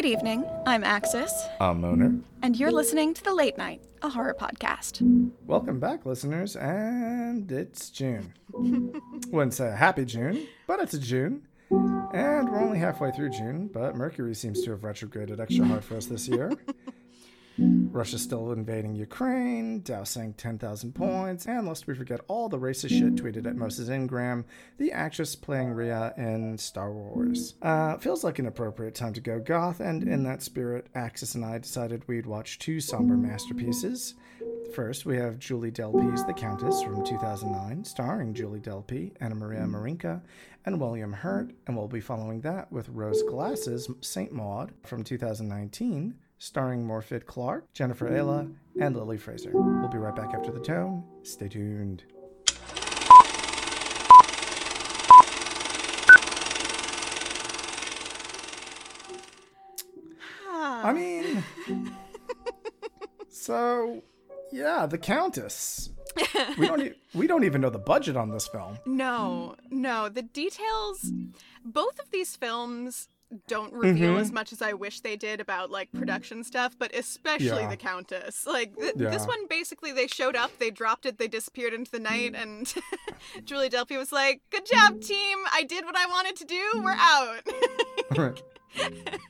Good evening. I'm Axis, I'm Moner. and you're listening to The Late Night, a horror podcast. Welcome back, listeners, and it's June. Wouldn't say a happy June, but it's a June. And we're only halfway through June, but Mercury seems to have retrograded extra hard for us this year. Russia's still invading Ukraine, Dow sank 10,000 points, and lest we forget all the racist shit tweeted at Moses Ingram, the actress playing Rhea in Star Wars. Uh, feels like an appropriate time to go goth, and in that spirit, Axis and I decided we'd watch two somber masterpieces. First, we have Julie Delpy's The Countess from 2009, starring Julie Delpy, Anamaria Marinca, and William Hurt, and we'll be following that with Rose Glass's Saint Maud from 2019, starring Morfydd Clark, Jennifer Ehle, and Lily Frazer. We'll be right back after the tone. Stay tuned. Ah. I mean, so yeah, the Countess. We don't e- we don't even know the budget on this film. No, no, the details. Both of these films don't reveal Mhm. as much as I wish they did about like production stuff, but especially Yeah. the Countess. Like th- this one, basically, they showed up, they dropped it, they disappeared into the night, and Julie Delpy was like, "Good job, team! I did what I wanted to do. We're out." Right.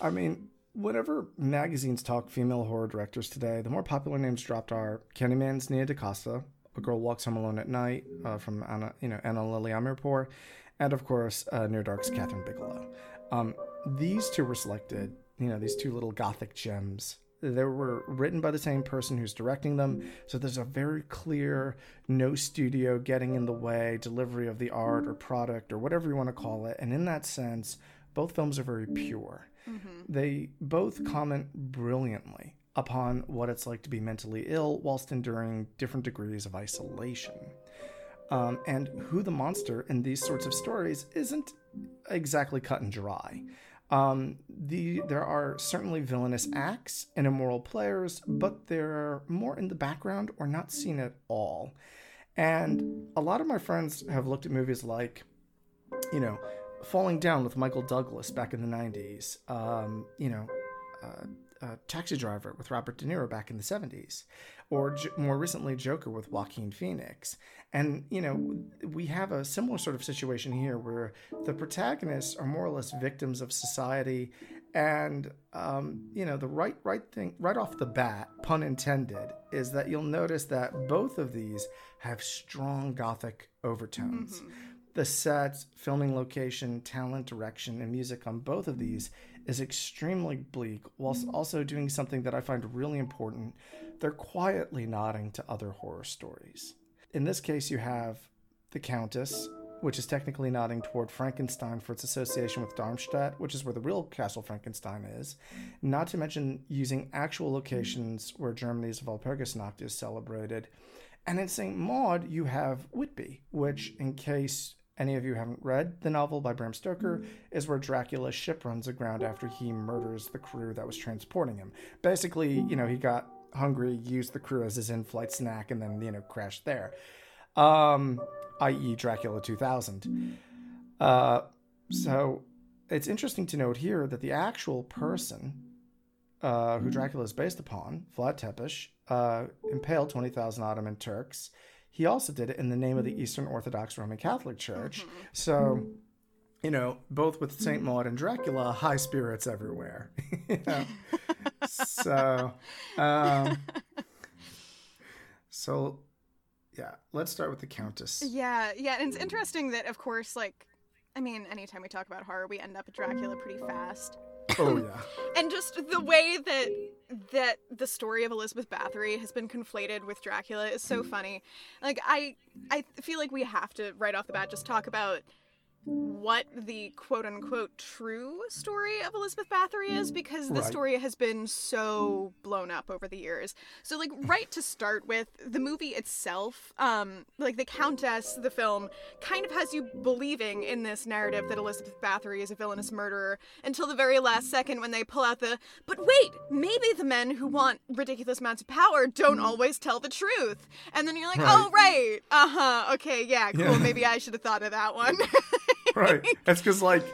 I mean, whenever magazines talk female horror directors today, the more popular names dropped are Candyman's Nia DaCosta, A Girl Walks Home Alone at Night uh, from Anna, you know, Ana Lily Amirpour, and of course, uh, Near Dark's Kathryn Bigelow. Um, these two were selected, you know, these two little gothic gems. They were written by the same person who's directing them, so there's a very clear, no studio getting in the way delivery of the art or product or whatever you want to call it. And in that sense, both films are very pure. They both comment brilliantly upon what it's like to be mentally ill whilst enduring different degrees of isolation. Um, and who the monster in these sorts of stories isn't exactly cut and dry. Um, the there are certainly villainous acts and immoral players, but they're more in the background or not seen at all. And a lot of my friends have looked at movies like, you know, Falling Down with Michael Douglas back in the 90s, um, you know, uh, uh, Taxi Driver with Robert De Niro back in the 70s, or J- more recently Joker with Joaquin Phoenix. And, you know, we have a similar sort of situation here where the protagonists are more or less victims of society. And, um, you know, the right, right thing, right off the bat, pun intended, is that you'll notice that both of these have strong gothic overtones. The sets, filming location, talent, direction, and music on both of these is extremely bleak, whilst also doing something that I find really important. They're quietly nodding to other horror stories. In this case, you have The Countess, which is technically nodding toward Frankenstein for its association with Darmstadt, which is where the real Castle Frankenstein is, not to mention using actual locations where Germany's Walpurgisnacht is celebrated. And in St. Maud, you have Whitby, which, in case any of you haven't read the novel by Bram Stoker, is where Dracula's ship runs aground after he murders the crew that was transporting him. Basically, you know, he got hungry, used the crew as his in-flight snack, and then, you know, crashed there. Um, i.e., Dracula 2000. Uh, so it's interesting to note here that the actual person uh, who Dracula is based upon, Vlad Tepes, uh, impaled 20,000 Ottoman Turks. He also did it in the name of the Eastern Orthodox Roman Catholic Church. So, you know, both with St. Maud and Dracula, high spirits everywhere. You know? so, um, so, yeah, let's start with the Countess. Yeah, yeah, and it's interesting that, of course, like, I mean, anytime we talk about horror, we end up at Dracula pretty fast. Oh, yeah. And just the way that that the story of Elizabeth Bathory has been conflated with Dracula is so funny. Like, I I feel like we have to right off the bat just talk about what the quote unquote true story of Elizabeth Bathory is because the Right. story has been so blown up over the years. So like right to start with, the movie itself, um like the Countess, the film kind of has you believing in this narrative that Elizabeth Bathory is a villainous murderer until the very last second when they pull out the but wait, maybe the men who want ridiculous amounts of power don't always tell the truth. And then you're like, Right. "Oh, right. Uh-huh. Okay, yeah, cool. Yeah. Maybe I should have thought of that one." right. It's because, like,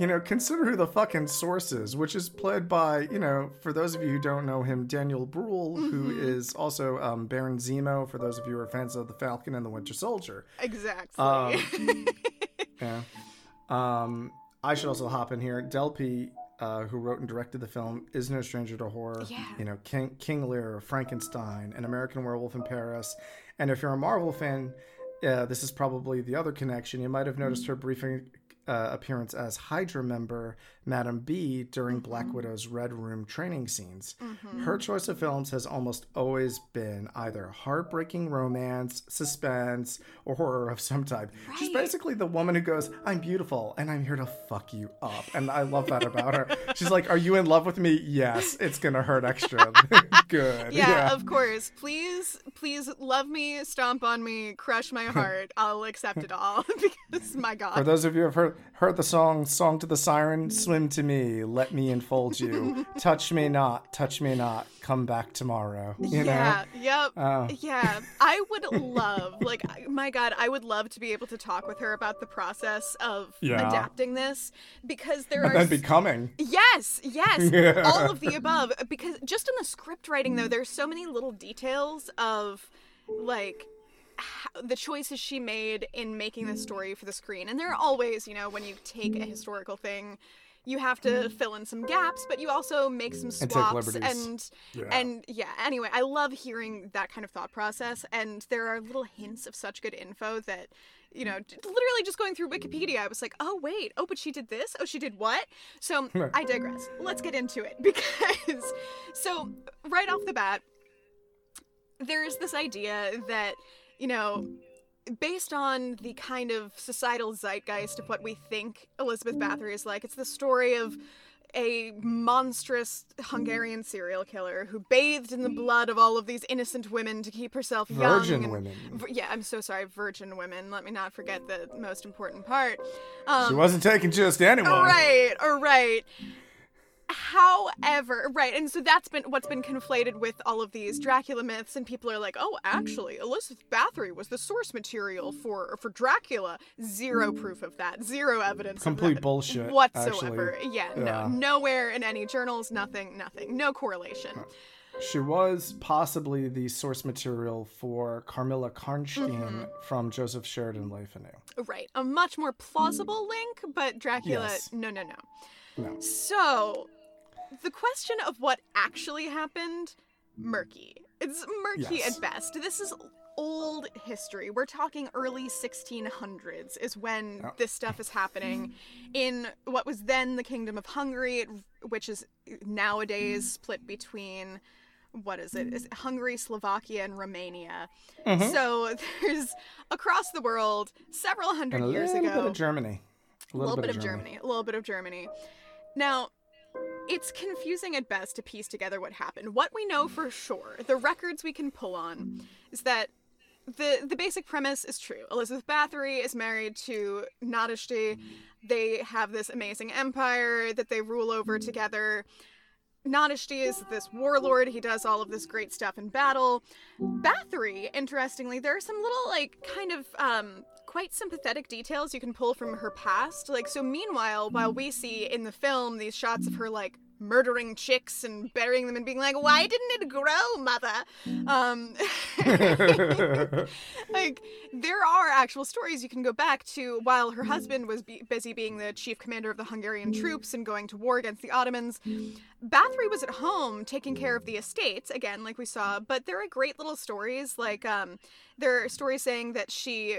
you know, consider who the fucking source is, which is played by, you know, for those of you who don't know him, Daniel Bruhl, mm-hmm. who is also um, Baron Zemo, for those of you who are fans of The Falcon and the Winter Soldier. Exactly. Um, yeah. Um, I should also hop in here. Delpy, uh, who wrote and directed the film, is no stranger to horror. Yeah. You know, King, King Lear, Frankenstein, An American Werewolf in Paris. And if you're a Marvel fan, uh, this is probably the other connection. You might have noticed her briefing uh, appearance as Hydra member Madam B during mm-hmm. Black Widow's Red Room training scenes. Mm-hmm. Her choice of films has almost always been either heartbreaking romance, suspense, or horror of some type. Right. She's basically the woman who goes, I'm beautiful and I'm here to fuck you up. And I love that about her. She's like, Are you in love with me? Yes, it's going to hurt extra. Good. Yeah, yeah, of course. Please, please love me, stomp on me, crush my heart. I'll accept it all because my God. For those of you who have heard, heard the song Song to the Siren, swim to me, let me enfold you. touch me not, touch me not, come back tomorrow. You yeah, know? yep. Uh. Yeah. I would love, like, my God, I would love to be able to talk with her about the process of yeah. adapting this because there and are. then becoming. Yes, yes. yeah. All of the above. Because just in the script writing, though, there's so many little details of, like, the choices she made in making the story for the screen. And there are always, you know, when you take a historical thing, you have to fill in some gaps, but you also make some swaps and and yeah. and yeah. Anyway, I love hearing that kind of thought process, and there are little hints of such good info that you know, literally just going through Wikipedia, I was like, oh, wait, oh, but she did this? Oh, she did what? So I digress. Let's get into it because, so right off the bat, there's this idea that you know, based on the kind of societal zeitgeist of what we think Elizabeth Bathory is like, it's the story of a monstrous Hungarian serial killer who bathed in the blood of all of these innocent women to keep herself young. Virgin women. yeah, I'm so sorry, virgin women. Let me not forget the most important part. Um, she wasn't taking just anyone. Right, or right. However, right, and so that's been what's been conflated with all of these Dracula myths, and people are like, "Oh, actually, Elizabeth Bathory was the source material for for Dracula." Zero proof of that. Zero evidence. Complete bullshit. Whatsoever. Actually. Yeah, yeah, no, nowhere in any journals. Nothing. Nothing. No correlation. She was possibly the source material for Carmilla Karnstein mm-hmm. from Joseph Sheridan Le Fanu. Right, a much more plausible link, but Dracula. Yes. No, no, no. No. So the question of what actually happened, murky. It's murky yes. at best. This is old history. We're talking early 1600s is when oh. this stuff is happening in what was then the Kingdom of Hungary, which is nowadays split between what is it? Is it Hungary, Slovakia, and Romania. Mm-hmm. So there's across the world several hundred years ago. A little bit of Germany. A little, little bit, bit, of Germany. Germany. A little bit of Germany. Now, it's confusing at best to piece together what happened. What we know for sure, the records we can pull on, is that the the basic premise is true. Elizabeth Bathory is married to Nádasdy. They have this amazing empire that they rule over together. Nádasdy is this warlord. He does all of this great stuff in battle. Bathory, interestingly, there are some little like kind of um quite sympathetic details you can pull from her past. Like, so meanwhile, while we see in the film these shots of her, like, murdering chicks and burying them and being like, why didn't it grow, mother? Um, like, there are actual stories you can go back to while her husband was be- busy being the chief commander of the Hungarian troops and going to war against the Ottomans. Bathory was at home taking care of the estates, again, like we saw, but there are great little stories. Like, um, there are stories saying that she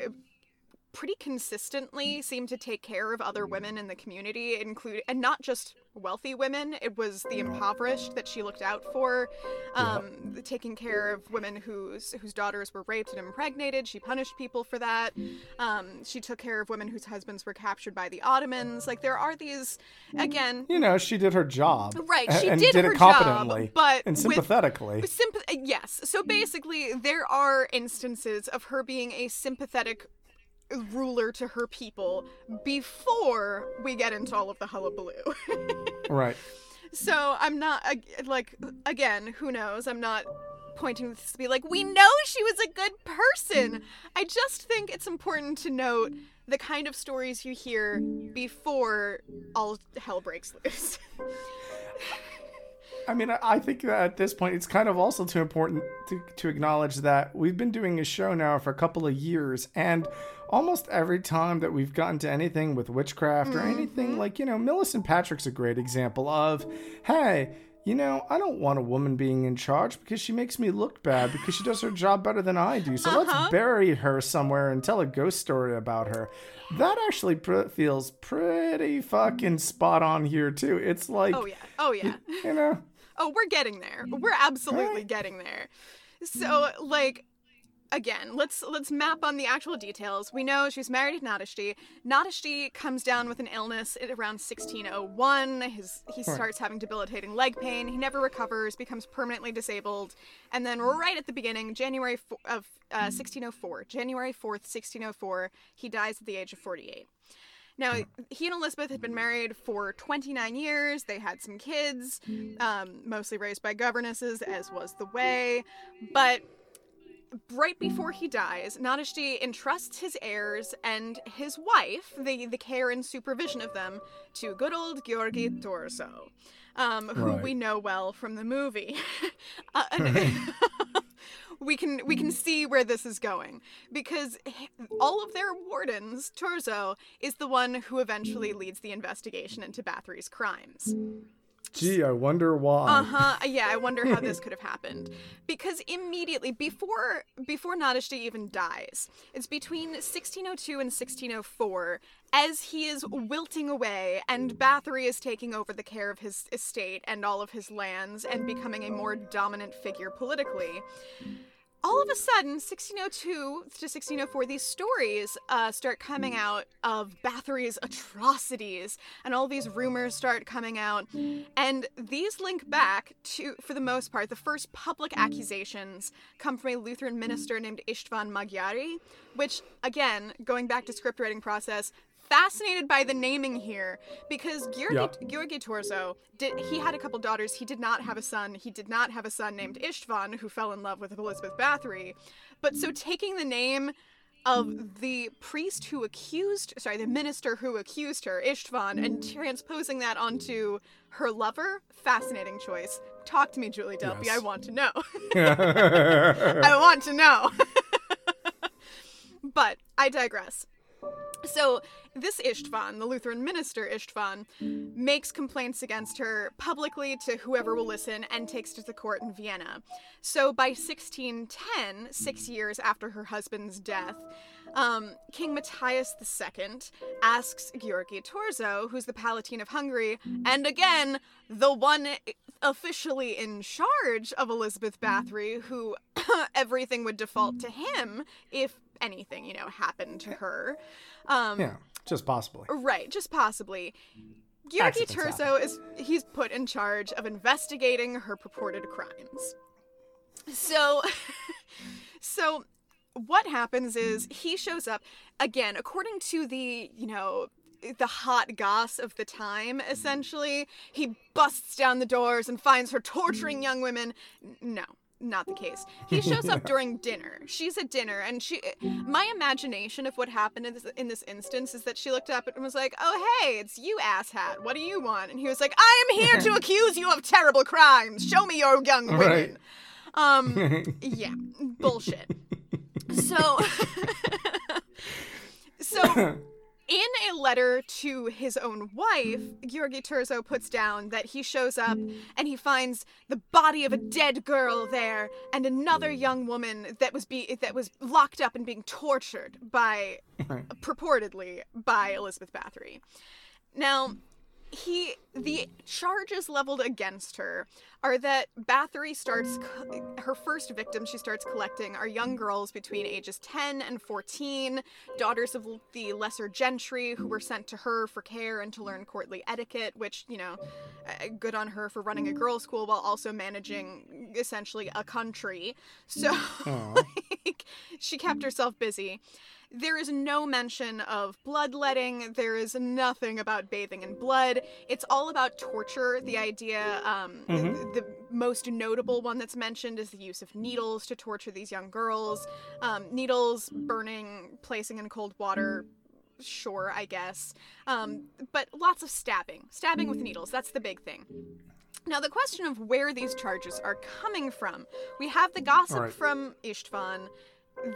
pretty consistently seemed to take care of other women in the community, include and not just wealthy women. It was the impoverished that she looked out for, um, taking care of women whose whose daughters were raped and impregnated. She punished people for that. Um, she took care of women whose husbands were captured by the Ottomans. Like there are these, again. You know, she did her job, right? She and did, did her it competently, job, but and sympathetically. With, with yes. So basically, there are instances of her being a sympathetic ruler to her people before we get into all of the hullabaloo. right. So I'm not like again, who knows? I'm not pointing this to be like we know she was a good person. I just think it's important to note the kind of stories you hear before all hell breaks loose. I mean, I think that at this point, it's kind of also too important to, to acknowledge that we've been doing a show now for a couple of years, and almost every time that we've gotten to anything with witchcraft or Mm-hmm. anything, like, you know, Millicent Patrick's a great example of, hey, you know, I don't want a woman being in charge because she makes me look bad because she does her job better than I do. So Uh-huh. let's bury her somewhere and tell a ghost story about her. That actually pr- feels pretty fucking spot on here, too. It's like, oh yeah. Oh yeah. you know, Oh, we're getting there. We're absolutely getting there. So, like, again, let's let's map on the actual details. We know she's married to Nádasdy. Nádasdy comes down with an illness at around 1601. His he starts having debilitating leg pain. He never recovers, becomes permanently disabled, and then right at the beginning, January fo- of uh, 1604, January 4th, 1604, he dies at the age of 48. Now, he and Elizabeth had been married for 29 years. They had some kids, um, mostly raised by governesses, as was the way. But right before he dies, Nádasdy entrusts his heirs and his wife, the, the care and supervision of them, to good old Georgi Thurzó, um, who Right. we know well from the movie. uh, we can we can see where this is going because all of their wardens, Thurzó, is the one who eventually leads the investigation into Bathory's crimes. Gee, I wonder why. Uh huh. Yeah, I wonder how this could have happened. Because immediately before before Nádasdy even dies, it's between 1602 and 1604, as he is wilting away and Bathory is taking over the care of his estate and all of his lands and becoming a more dominant figure politically. All of a sudden, 1602 to 1604, these stories uh, start coming out of Bathory's atrocities, and all these rumors start coming out. And these link back to, for the most part, the first public accusations come from a Lutheran minister named Istvan Magyari, which, again, going back to script writing process, fascinated by the naming here because Georgi. Georgi Thurzó did he had a couple daughters. He did not have a son. He did not have a son named Istvan who fell in love with Elizabeth Bathory. But so taking the name of the priest who accused sorry, the minister who accused her, Istvan, and mm. transposing that onto her lover, fascinating choice. Talk to me, Julie Delpy. Yes. I want to know. I want to know. but I digress. So, this Istvan, the Lutheran minister Istvan, makes complaints against her publicly to whoever will listen and takes to the court in Vienna. So, by 1610, six years after her husband's death, um, King Matthias II asks Georgi Thurzó, who's the Palatine of Hungary, and again, the one officially in charge of Elizabeth Bathory, who everything would default to him if anything, you know, happened to her. Um, yeah, just possibly. Right, just possibly. Georgi Thurzó is he's put in charge of investigating her purported crimes. So so what happens is he shows up again according to the, you know, the hot goss of the time essentially. He busts down the doors and finds her torturing young women. No, not the case. He shows up during dinner. She's at dinner, and she. My imagination of what happened in this in this instance is that she looked up and was like, "Oh hey, it's you, asshat. What do you want?" And he was like, "I am here to accuse you of terrible crimes. Show me your young women." Right. Um. Yeah. Bullshit. So. so. In a letter to his own wife, Georgi Thurzó puts down that he shows up and he finds the body of a dead girl there and another young woman that was be that was locked up and being tortured by purportedly by Elizabeth Bathory. Now, he the charges leveled against her are that Bathory starts co- her first victims she starts collecting are young girls between ages 10 and 14, daughters of the lesser gentry who were sent to her for care and to learn courtly etiquette, which, you know, uh, good on her for running a girls' school while also managing essentially a country. So like, she kept herself busy. There is no mention of bloodletting. There is nothing about bathing in blood. It's all about torture. The idea, um, the most notable one that's mentioned is the use of needles to torture these young girls. Um, needles, burning, placing in cold water, sure, I guess. Um, but lots of stabbing, stabbing with needles. That's the big thing. Now, the question of where these charges are coming from. We have the gossip Right. from Istvan.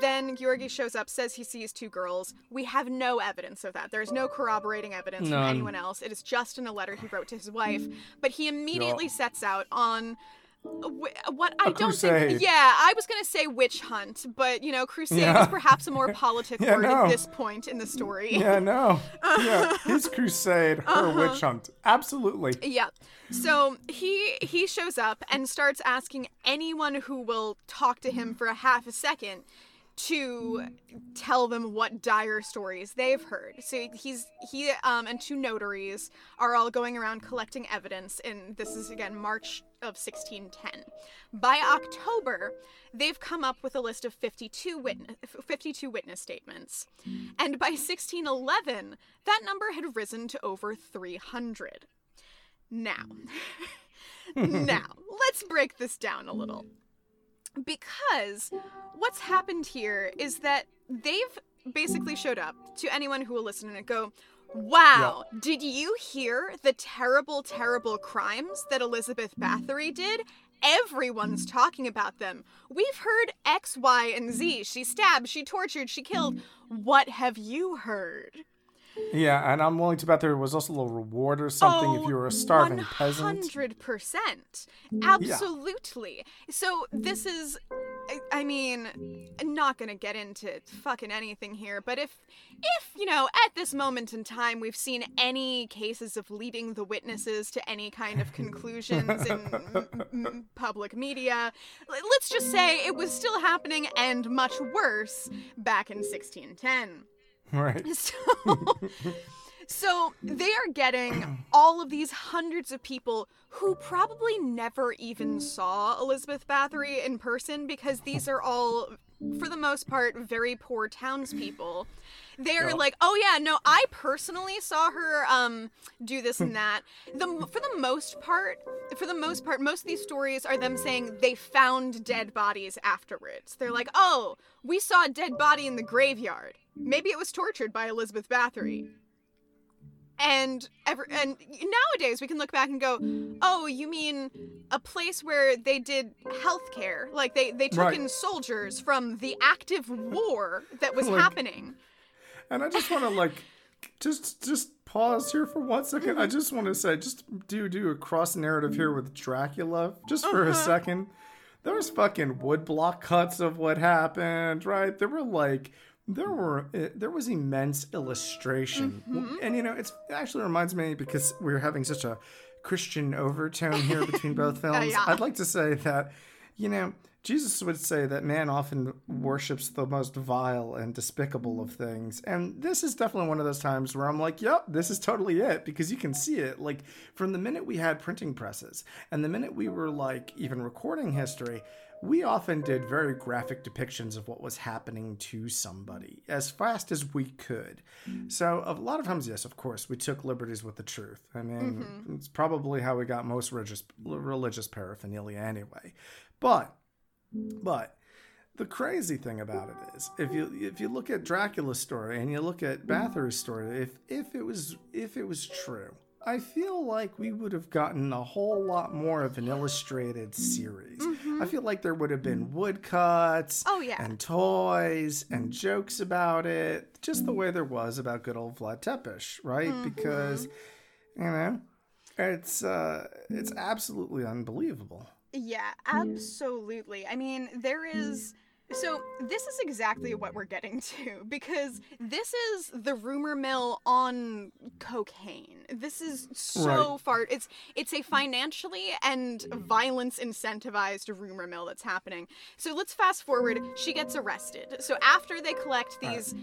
Then Georgi shows up, says he sees two girls. We have no evidence of that. There's no corroborating evidence from anyone else. It is just in a letter he wrote to his wife. But he immediately sets out on what I don't crusade. think. Yeah, I was gonna say witch hunt, but you know, crusade Yeah. is perhaps a more politic Yeah, word no. at this point in the story. Yeah, no. Yeah, his crusade, her Uh-huh. witch hunt. Absolutely. Yeah. So he he shows up and starts asking anyone who will talk to him for a half a second to tell them what dire stories they've heard. So he's he um and two notaries are all going around collecting evidence and this is again March of 1610. By October, they've come up with a list of 52 witness 52 witness statements. And by 1611, that number had risen to over 300. Now, now, let's break this down a little. Because what's happened here is that they've basically showed up to anyone who will listen and go, Wow, did you hear the terrible, terrible crimes that Elizabeth Bathory did? Everyone's talking about them. We've heard X, Y, and Z. She stabbed, she tortured, she killed. What have you heard? Yeah, and I'm willing to bet there was also a little reward or something if oh, you were a starving peasant. Hundred percent, absolutely. So this is, I- I mean, I'm not gonna get into fucking anything here, but if, if you know, at this moment in time, we've seen any cases of leading the witnesses to any kind of conclusions in m- m- public media, let's just say it was still happening and much worse back in 1610. Right. So, so they are getting all of these hundreds of people who probably never even saw Elizabeth Bathory in person because these are all, for the most part, very poor townspeople. They're Yeah. like, oh yeah, no, I personally saw her um do this and that. The for the most part, for the most part, most of these stories are them saying they found dead bodies afterwards. They're like, oh, we saw a dead body in the graveyard. Maybe it was tortured by Elizabeth Bathory. And every, and nowadays we can look back and go, oh, you mean a place where they did healthcare, like they they took Right. in soldiers from the active war that was Like- happening. And I just want to like just just pause here for one second. I mm-hmm. just want to say just do do a cross narrative here with Dracula just for a uh-huh. second. There was fucking woodblock cuts of what happened, right? There were like there were uh, there was immense illustration. And you know, it's it actually reminds me because we're having such a Christian overtone here between both films. yeah. I'd like to say that you know, Jesus would say that man often worships the most vile and despicable of things. And this is definitely one of those times where I'm like, yep, this is totally it because you can see it. Like from the minute we had printing presses and the minute we were like even recording history, we often did very graphic depictions of what was happening to somebody as fast as we could. So, a lot of times, yes, of course, we took liberties with the truth. I mean, mm-hmm. it's probably how we got most religious, religious paraphernalia anyway. But but the crazy thing about it is, if you if you look at Dracula's story and you look at Bathory's story, if if it was if it was true, I feel like we would have gotten a whole lot more of an illustrated series. Mm-hmm. I feel like there would have been mm-hmm. woodcuts Oh, yeah. and toys and mm-hmm. jokes about it, just the way there was about good old Vlad Tepes, right? Because you know, it's uh it's absolutely unbelievable. Yeah, absolutely. I mean, there mm. is. So, this is exactly what we're getting to because this is the rumor mill on cocaine. This is so Right. far it's it's a financially and violence incentivized rumor mill that's happening. So, let's fast forward. She gets arrested. So, after they collect these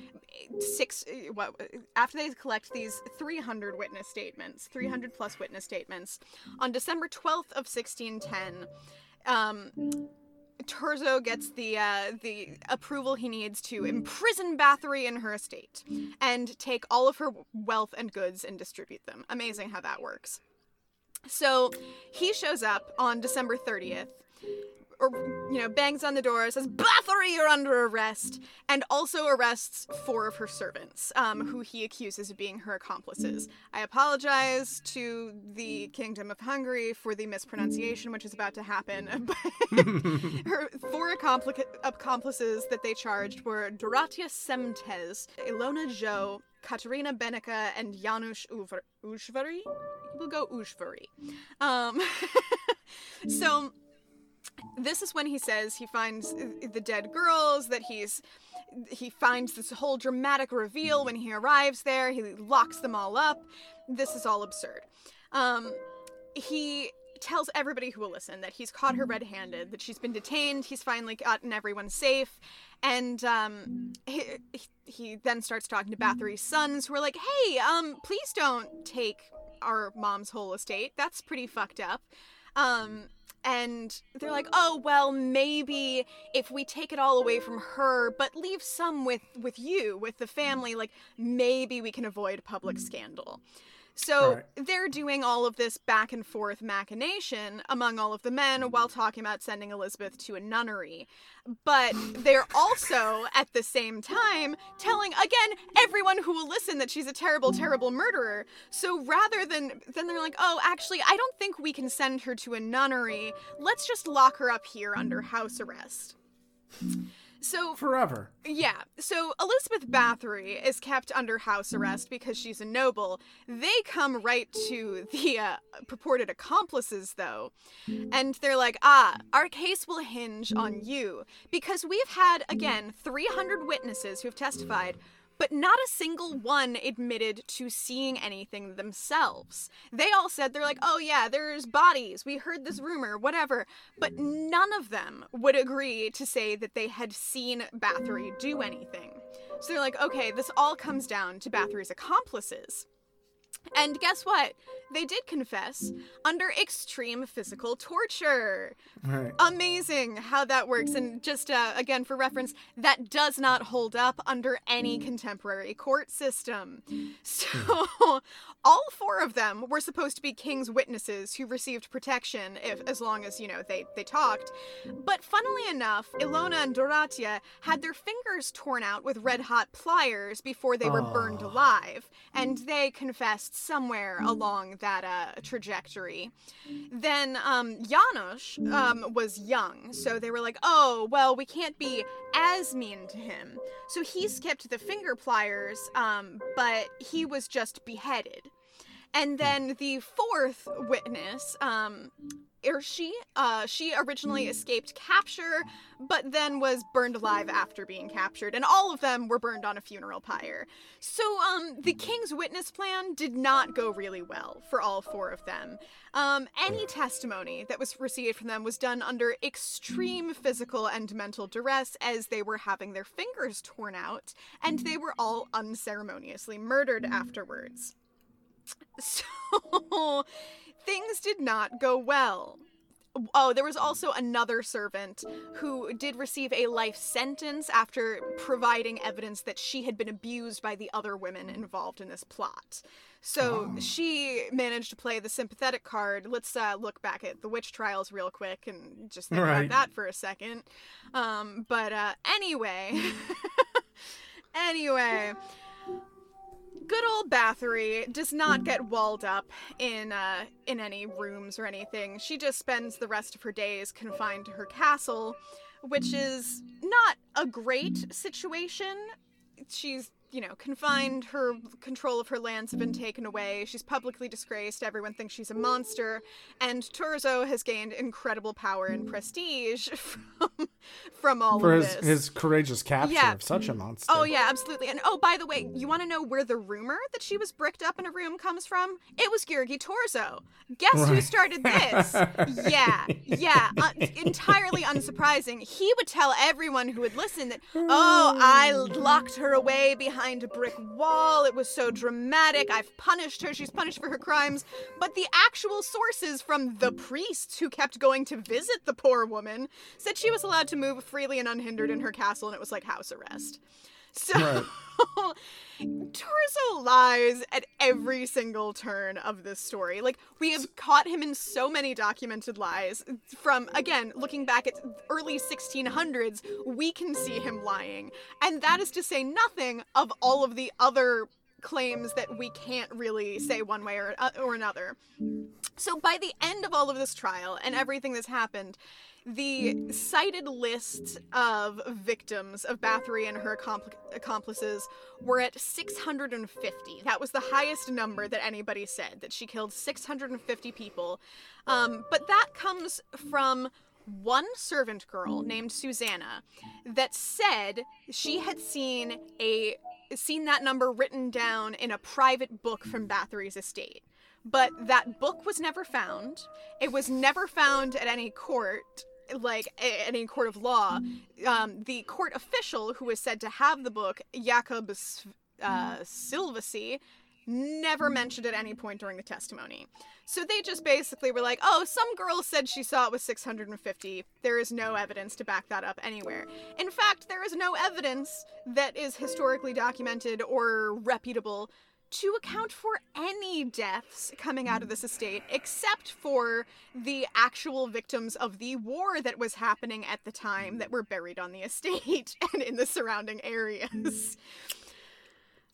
six what after they collect these 300 witness statements, 300 plus witness statements on December 12th of 1610, um Thurzó gets the uh, the approval he needs to imprison Bathory in her estate and take all of her wealth and goods and distribute them. Amazing how that works. So he shows up on December 30th, or you know, bangs on the door, says, "Bathory, you're under arrest," and also arrests four of her servants, um, who he accuses of being her accomplices. I apologize to the Kingdom of Hungary for the mispronunciation, which is about to happen. But her four accompli- accomplices that they charged were Doratia semtes Ilona Joe, Katerina Benica, and Janusz Ushvari. We'll go Ushvari. Um, so this is when he says he finds the dead girls that he's he finds this whole dramatic reveal when he arrives there. He locks them all up. This is all absurd. Um, he tells everybody who will listen that he's caught her red-handed that she's been detained he's finally gotten everyone safe and um, he, he then starts talking to bathory's sons who are like hey um, please don't take our mom's whole estate. That's pretty fucked up. Um, and they're like oh well maybe if we take it all away from her but leave some with with you with the family like maybe we can avoid public mm. scandal so Right. they're doing all of this back and forth machination among all of the men mm-hmm. while talking about sending Elizabeth to a nunnery. But they're also, at the same time, telling again everyone who will listen that she's a terrible, terrible murderer. So rather than then they're like, oh, actually, I don't think we can send her to a nunnery. Let's just lock her up here under house arrest. So Forever. yeah, so Elizabeth Bathory is kept under house arrest because she's a noble. They come right to the uh, purported accomplices, though, and they're like, ah, our case will hinge on you because we've had, again, 300 witnesses who have testified. But not a single one admitted to seeing anything themselves. They all said they're like, oh yeah, there's bodies. We heard this rumor, whatever. But none of them would agree to say that they had seen Bathory do anything. So they're like, okay, this all comes down to Bathory's accomplices. And guess what? They did confess under extreme physical torture. Right. Amazing how that works. And just uh, again, for reference, that does not hold up under any contemporary court system. So, all four of them were supposed to be king's witnesses who received protection if, as long as you know they they talked. But funnily enough, Ilona and Doratia had their fingers torn out with red hot pliers before they were burned Oh. alive, and they confessed somewhere along that uh, trajectory. Then um, Janusz um, was young, so they were like, "Oh, well, we can't be as mean to him." So he skipped the finger pliers, um, but he was just beheaded. And then the fourth witness, um, Irshi, uh, she originally escaped capture, but then was burned alive after being captured, and all of them were burned on a funeral pyre. So, um, the king's witness plan did not go really well for all four of them. Um, any testimony that was received from them was done under extreme physical and mental duress as they were having their fingers torn out, and they were all unceremoniously murdered afterwards. So things did not go well. Oh, there was also another servant who did receive a life sentence after providing evidence that she had been abused by the other women involved in this plot. So she managed to play the sympathetic card. Let's uh, look back at the witch trials real quick and just think Right. about that for a second. Um, but uh, anyway, anyway, good old Bathory does not get walled up in uh, in any rooms or anything. She just spends the rest of her days confined to her castle, which is not a great situation. She's you know, confined, her control of her lands have been taken away, she's publicly disgraced, everyone thinks she's a monster, and Thurzó has gained incredible power and prestige from, from all For of his, this. his courageous capture Yeah. of such a monster. Oh yeah, absolutely. And oh, by the way, you want to know where the rumor that she was bricked up in a room comes from? It was Georgi Thurzó. Guess who started this? yeah, yeah. Uh, entirely unsurprising. He would tell everyone who would listen that, oh, I locked her away behind a brick wall. It was so dramatic. I've punished her. She's punished for her crimes. But the actual sources from the priests who kept going to visit the poor woman said she was allowed to move freely and unhindered in her castle, and it was like house arrest. So Right. Thurzó lies at every single turn of this story. Like, we have caught him in so many documented lies. From, again, looking back at early 1600s, we can see him lying. And that is to say nothing of all of the other claims that we can't really say one way or, uh, or another. So, by the end of all of this trial and everything that's happened, the cited list of victims of Bathory and her accompli- accomplices were at 650. That was the highest number that anybody said, that she killed 650 people. Um, but that comes from one servant girl named Susanna that said she had seen a seen that number written down in a private book from Bathory's estate. But that book was never found. It was never found at any court like a- any court of law, um, the court official who was said to have the book, Jakob S- uh, Silvacy, never mentioned at any point during the testimony. So they just basically were like, oh, some girl said she saw it was 650. There is no evidence to back that up anywhere. In fact, there is no evidence that is historically documented or reputable to account for any deaths coming out of this estate except for the actual victims of the war that was happening at the time that were buried on the estate and in the surrounding areas.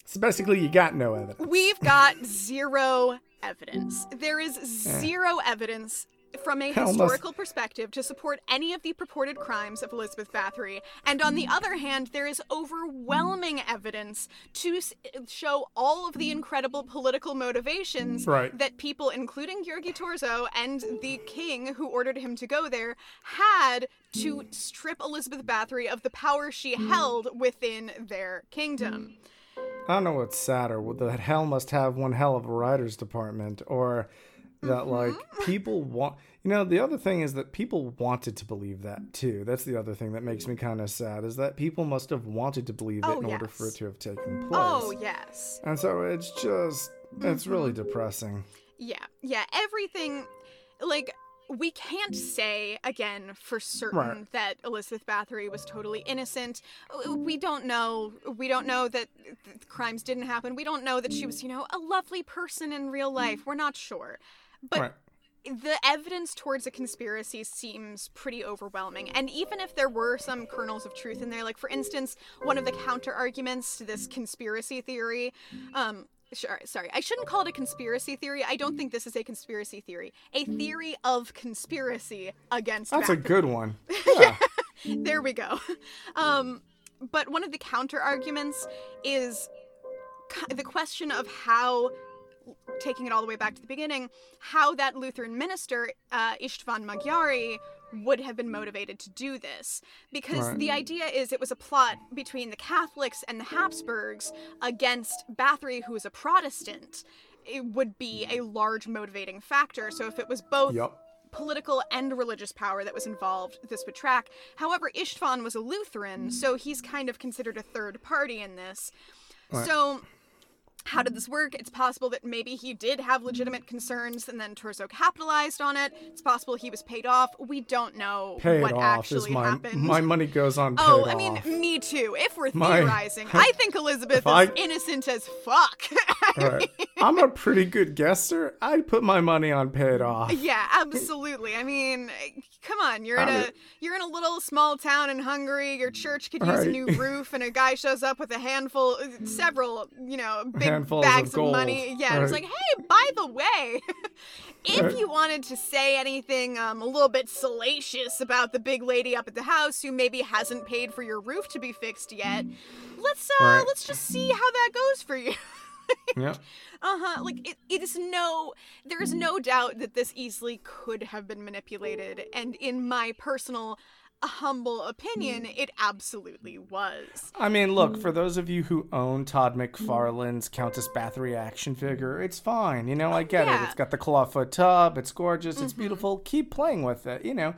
So basically, you got no evidence. We've got zero evidence. There is eh. zero evidence from a historical perspective to support any of the purported crimes of Elizabeth Bathory. And on the mm. other hand, there is overwhelming evidence to s- show all of the mm. incredible political motivations Right. that people, including Georgi Thurzó and the king who ordered him to go there, had to mm. strip Elizabeth Bathory of the power she held within their kingdom. I don't know what's sadder. That hell must have one hell of a writers department, or that Mm-hmm. like people want. You know, the other thing is that people wanted to believe that too. That's the other thing that makes me kind of sad is that people must have wanted to believe it Oh, in order for it to have taken place. Oh, yes. And so it's just it's really Mm-hmm. depressing. Yeah, yeah, everything like we can't say again for certain Right. that Elizabeth Bathory was totally innocent. We don't know. We don't know that th- crimes didn't happen. We don't know that she was, you know, a lovely person in real life. We're not sure. But right. the evidence towards a conspiracy seems pretty overwhelming. And even if there were some kernels of truth in there, like for instance, one of the counter arguments to this conspiracy theory, um, sure, sorry, I shouldn't call it a conspiracy theory. I don't think this is a conspiracy theory. A theory of conspiracy against That's a good one. Yeah. There we go. Um, but one of the counter arguments is the question of how, taking it all the way back to the beginning, how that Lutheran minister, uh, Istvan Magyari, would have been motivated to do this. Because Right. the idea is it was a plot between the Catholics and the Habsburgs against Bathory, who is a Protestant. It would be a large motivating factor. So if it was both Yup. political and religious power that was involved, this would track. However, Istvan was a Lutheran, so he's kind of considered a third party in this. Right. So, how did mm-hmm. this work? It's possible that maybe he did have legitimate mm-hmm. concerns and then Thurzó capitalized on it. It's possible he was paid off. We don't know Paid what off actually is my happened. my money goes on oh, paid Oh. I mean, me too. If we're My- theorizing, I think Elizabeth is I- innocent as fuck. Right. I'm a pretty good guesser. I'd put my money on paid off. Yeah, absolutely. I mean, come on, you're in I a mean- you're in a little small town in Hungary. Your church could use a new roof, and a guy shows up with a handful, several, you know, big Handfuls bags of gold. money. Yeah, and it's like, hey, by the way, if Right. you wanted to say anything um, a little bit salacious about the big lady up at the house who maybe hasn't paid for your roof to be fixed yet, let's uh, Right. let's just see how that goes for you. Yep. Uh-huh. Like it, it is no there is no doubt that this easily could have been manipulated and in my personal humble opinion mm. it absolutely was. I mean, look, mm. for those of you who own Todd mm. McFarlane's Countess Bathory action figure, it's fine. You know, I get it. yeah. It's got the clawfoot tub. It's gorgeous. It's mm-hmm. beautiful. Keep playing with it. You know,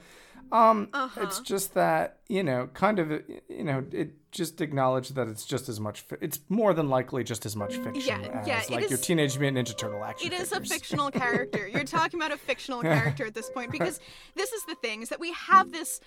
um, uh-huh. it's just that you know, kind of, you know, it just acknowledge that it's just as much. Fi- it's more than likely just as much fiction Yeah, as yeah, it like your is- Teenage Mutant Ninja Turtle action. It is a fictional character. You're talking about a fictional character at this point because this is the thing is that we have this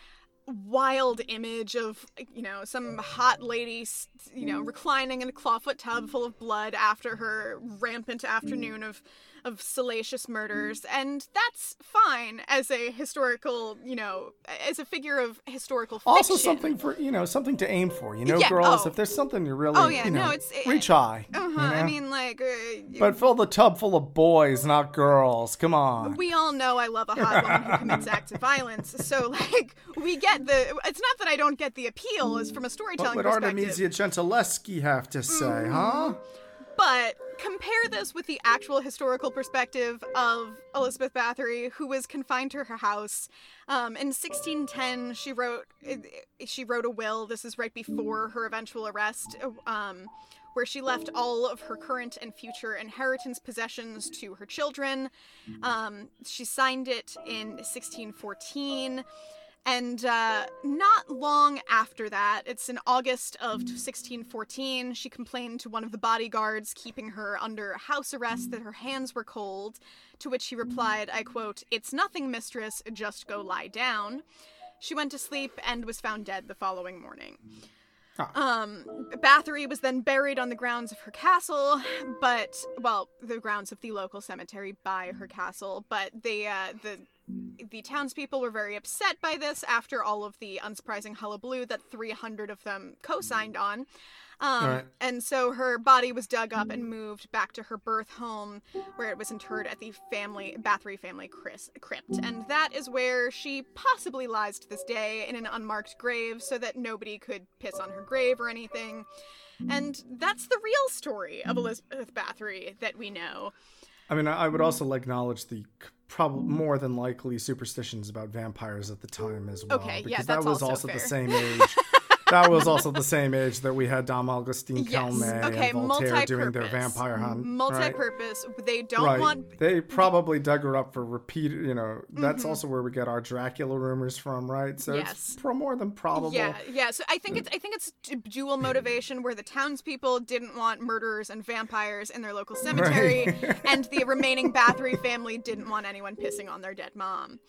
wild image of you know some hot lady you know reclining in a clawfoot tub full of blood after her rampant afternoon of of salacious murders, and that's fine as a historical, you know, as a figure of historical fiction. Also, something for you know, something to aim for. You know, Yeah, girls, oh. if there's something you really, Oh, yeah, you know, no, it's- it- reach high. Uh huh. you know? I mean, like, uh, but fill the tub full of boys, not girls. Come on. we all know I love a hot woman who commits acts of violence. So, like, we get the. It's not that I don't get the appeal, as from a what storytelling would perspective. Artemisia Gentileschi have to say, huh? But compare this with the actual historical perspective of Elizabeth Bathory, who was confined to her house. Um, in 1610, she wrote she wrote a will. This is right before her eventual arrest, um, where she left all of her current and future inheritance possessions to her children. Um, she signed it in 1614. And uh, not long after that, it's in August of 1614, she complained to one of the bodyguards keeping her under house arrest that her hands were cold, to which he replied, I quote, It's nothing, mistress, just go lie down. She went to sleep and was found dead the following morning. Um, Bathory was then buried on the grounds of her castle, but well, the grounds of the local cemetery by her castle. But they, uh, the the townspeople were very upset by this after all of the unsurprising hullabaloo that 300 of them co-signed on. Um, Right. And so her body was dug up and moved back to her birth home, where it was interred at the family Bathory family Chris, crypt. And that is where she possibly lies to this day in an unmarked grave, so that nobody could piss on her grave or anything. And that's the real story of Elizabeth Bathory that we know. I mean, I would mm. also acknowledge the probably mm-hmm. more than likely superstitions about vampires at the time as well. Okay, yeah, because that's that was also also the same age. That was also the same age that we had Dom Augustine Yes. Calmet Okay, and Voltaire doing their vampire hunt. Multi-purpose. They don't Right. want They probably dug her up for repeated, you know, Mm-hmm. that's also where we get our Dracula rumors from, right? So Yes. it's pro- more than probable. Yeah, yeah. So I think it's I think it's dual motivation where the townspeople didn't want murderers and vampires in their local cemetery, and the remaining Bathory family didn't want anyone pissing on their dead mom.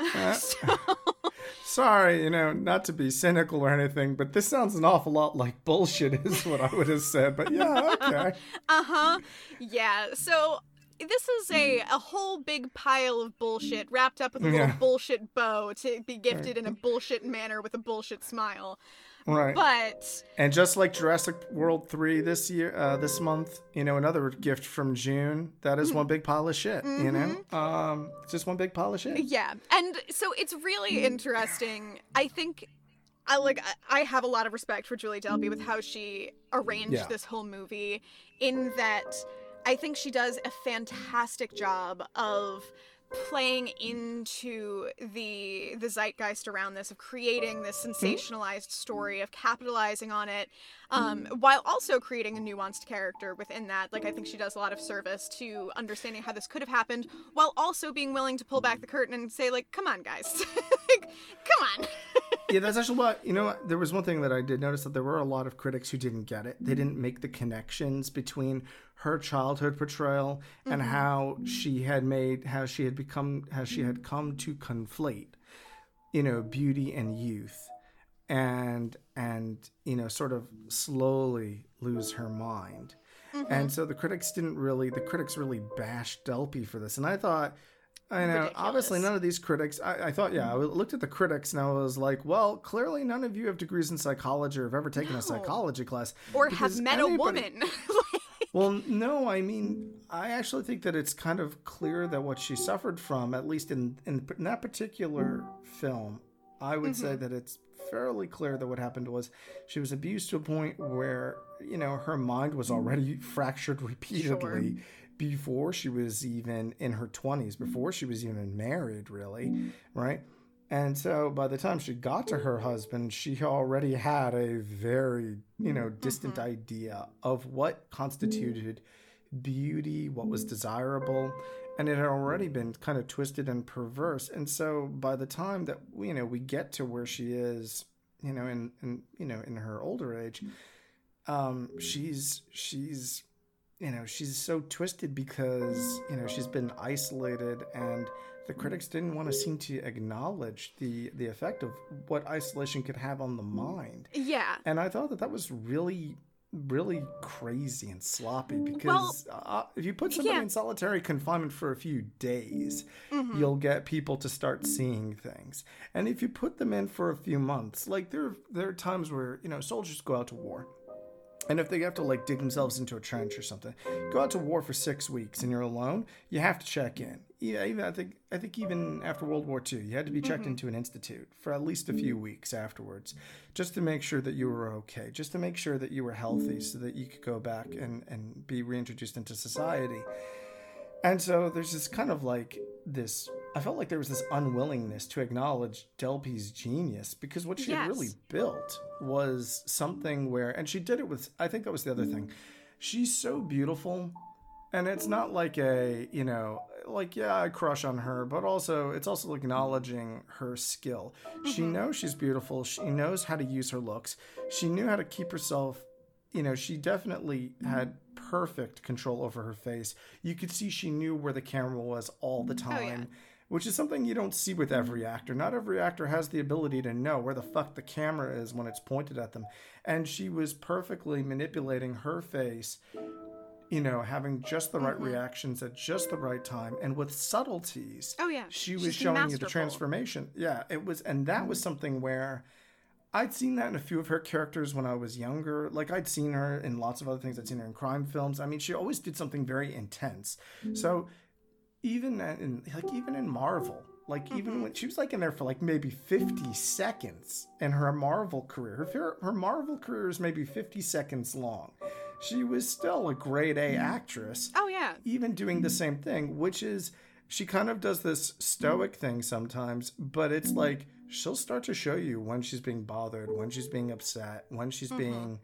so, Sorry, you know, not to be cynical or anything, but this sounds an awful lot like bullshit, is what I would have said. But yeah, okay. uh huh. Yeah. So this is a a whole big pile of bullshit wrapped up with a little Yeah. bullshit bow to be gifted in a bullshit manner with a bullshit smile. Right. But And just like Jurassic World 3 this year, uh, this month, you know, another gift from June, that is one big pile of shit, you know? Um, it's just one big pile of shit. Yeah, and so it's really interesting. I think I like I- I have a lot of respect for Julie Delpy with how she arranged Yeah. this whole movie in that I think she does a fantastic job of playing into the the zeitgeist around this of creating this sensationalized story of capitalizing on it um, while also creating a nuanced character within that. Like i think she does a lot of service to understanding how this could have happened while also being willing to pull back the curtain and say like come on guys. Like, come on yeah, that's actually what you know. There was one thing that I did notice that there were a lot of critics who didn't get it. They didn't mm-hmm. make the connections between her childhood portrayal and mm-hmm. how she had made, how she had become, how she had come to conflate, you know, beauty and youth, and and you know, sort of slowly lose her mind. And mm-hmm. so the critics didn't really, the critics really bashed Delpy for this, and I thought. I know. Obviously, none of these critics. I, I thought, yeah, I looked at the critics and I was like, well, clearly none of you have degrees in psychology or have ever taken No. a psychology class. or have met anybody- a woman Well, no, I mean, I actually think that it's kind of clear that what she suffered from, at least in in, in that particular film, I would say Mm-hmm. that it's fairly clear that what happened was she was abused to a point where you know her mind was already fractured repeatedly before she was even in her 20s before she was even married really right and so by the time she got to her husband, she already had a very, you know, distant idea of what constituted beauty, what was desirable, and it had already been kind of twisted and perverse. And so by the time that you know we get to where she is, you know, in, in you know in her older age, um, she's she's you know she's so twisted because you know she's been isolated and the critics didn't want to seem to acknowledge the the effect of what isolation could have on the mind. Yeah. And I thought that that was really really crazy and sloppy because well, uh, if you put somebody yeah. in solitary confinement for a few days, mm-hmm. you'll get people to start seeing things. And if you put them in for a few months, like there there are times where, you know, soldiers go out to war and if they have to like dig themselves into a trench or something, go out to war for six weeks and you're alone, you have to check in. Yeah, even I think I think even after World War II, you had to be checked mm-hmm. into an institute for at least a few weeks afterwards, just to make sure that you were okay, just to make sure that you were healthy, so that you could go back and and be reintroduced into society. And so there's this kind of like this I felt like there was this unwillingness to acknowledge Delpy's genius because what she yes. had really built was something where and she did it with I think that was the other thing. She's so beautiful and it's not like a, you know, like yeah, I crush on her, but also it's also acknowledging her skill. Mm-hmm. She knows she's beautiful. She knows how to use her looks. She knew how to keep herself you know, she definitely had perfect control over her face. You could see she knew where the camera was all the time. Oh, yeah. Which is something you don't see with every actor. Not every actor has the ability to know where the fuck the camera is when it's pointed at them. And she was perfectly manipulating her face, you know, having just the right mm-hmm. reactions at just the right time and with subtleties. Oh, yeah. She was She's showing masterful. you the transformation. Yeah, it was, and that was something where I'd seen that in a few of her characters when I was younger. Like I'd seen her in lots of other things. I'd seen her in crime films. I mean, she always did something very intense. Mm-hmm. So even in like even in Marvel, like mm-hmm. even when she was like in there for like maybe 50 seconds in her Marvel career. Her her Marvel career is maybe 50 seconds long. She was still a grade A mm-hmm. actress. Oh yeah. Even doing the mm-hmm. same thing, which is she kind of does this stoic thing sometimes, but it's like she'll start to show you when she's being bothered, when she's being upset, when she's mm-hmm. being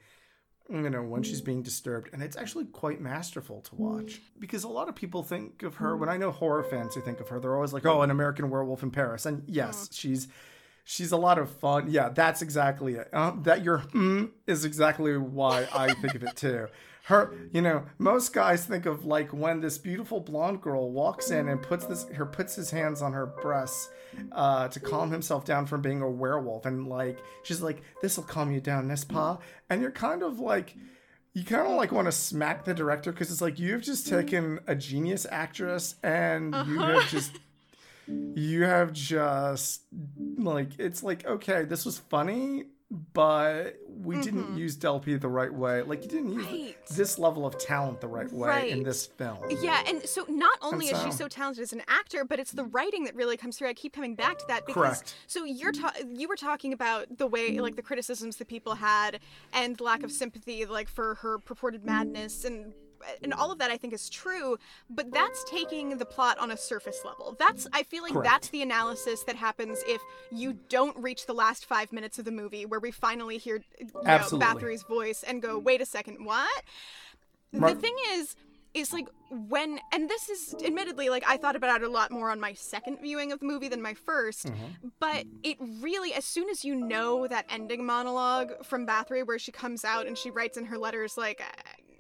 you know when she's being disturbed. And it's actually quite masterful to watch because a lot of people think of her when i know horror fans who think of her they're always like oh an american werewolf in paris. And yes mm. she's she's a lot of fun. Yeah that's exactly it. Uh, that your mm is exactly why i think of it too her you know most guys think of like when this beautiful blonde girl walks in and puts this her puts his hands on her breasts uh, to calm himself down from being a werewolf. And like she's like this will calm you down nespa and you're kind of like you kind of like want to smack the director because it's like you've just taken a genius actress and uh-huh. you have just you have just like it's like okay this was funny but we mm-hmm. didn't use Delpy the right way. Like you didn't use right. this level of talent the right way right. in this film. Yeah, and so not only so, is she so talented as an actor, but it's the writing that really comes through. I keep coming back to that because correct. so you're ta- you were talking about the way like the criticisms that people had and lack of sympathy like for her purported madness and and all of that I think is true, but that's taking the plot on a surface level. That's I feel like Correct. that's the analysis that happens if you don't reach the last five minutes of the movie where we finally hear you know, Bathory's voice and go, wait a second, what? Mar- the thing is, is like when and this is admittedly like I thought about it a lot more on my second viewing of the movie than my 1st mm-hmm. but it really as soon as you know that ending monologue from Bathory where she comes out and she writes in her letters like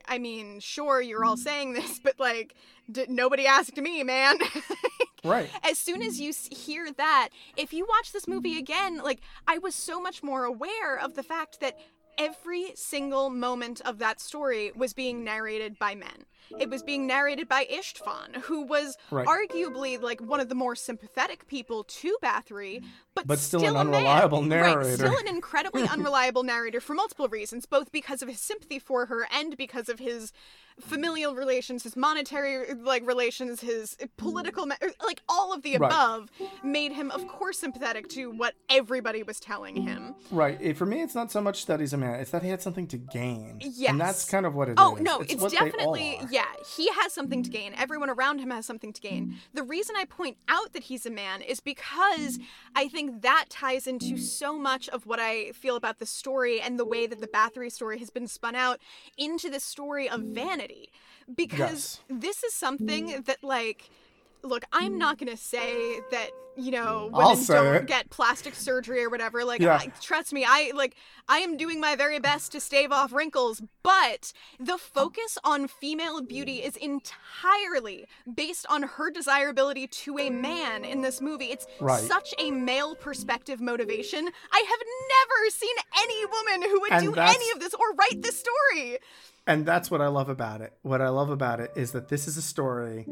I mean, sure, you're all mm. saying this, but like, d- nobody asked me, man. right. As soon as you hear that, if you watch this movie mm. again, like, I was so much more aware of the fact that every single moment of that story was being mm. narrated by men. It was being narrated by Istvan, who was right. arguably like one of the more sympathetic people to Bathory, mm. but, but still, still an unreliable man. narrator. Right, still an incredibly unreliable narrator for multiple reasons, both because of his sympathy for her and because of his familial relations, his monetary like relations, his political like all of the above right. made him of course sympathetic to what everybody was telling him. Right. For me it's not so much that he's a man, it's that he had something to gain. Yes. And that's kind of what it oh, is. no, it's, it's definitely yeah, he has something to gain. Everyone around him has something to gain. The reason I point out that he's a man is because I think that ties into so much of what I feel about the story and the way that the Bathory story has been spun out into the story of vanity. Because yes. this is something that, like, look, I'm mm. not going to say that you know women don't it. get plastic surgery or whatever like Yeah. I, trust me i like i am doing my very best to stave off wrinkles but the focus on female beauty is entirely based on her desirability to a man in this movie it's Right. such a male perspective motivation i have never seen any woman who would And do that's- any of this or write this story And that's what I love about it. What I love about it is that this is a story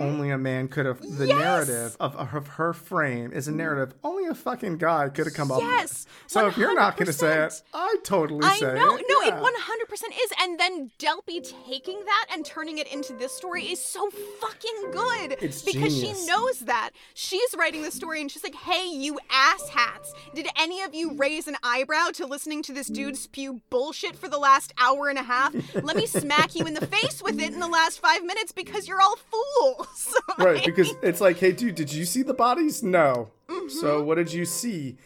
only a man could have. The Mm-hmm. Yes! narrative of, of her frame is a narrative only a fucking guy could have come up with. Yes, So if you're not going to say it, 100%. I totally I say know, it. no, yeah. it 100% is. And then Delpy taking that and turning it into this story is so fucking good. It's because genius. she knows that. She's writing the story and she's like, hey, you asshats, did any of you raise an eyebrow to listening to this dude spew bullshit for the last hour and a half? Let me smack you in the face with it in the last five minutes because you're all fools. Right, because it's like, hey, dude, did you see the bodies? No. Mm-hmm. So what did you see?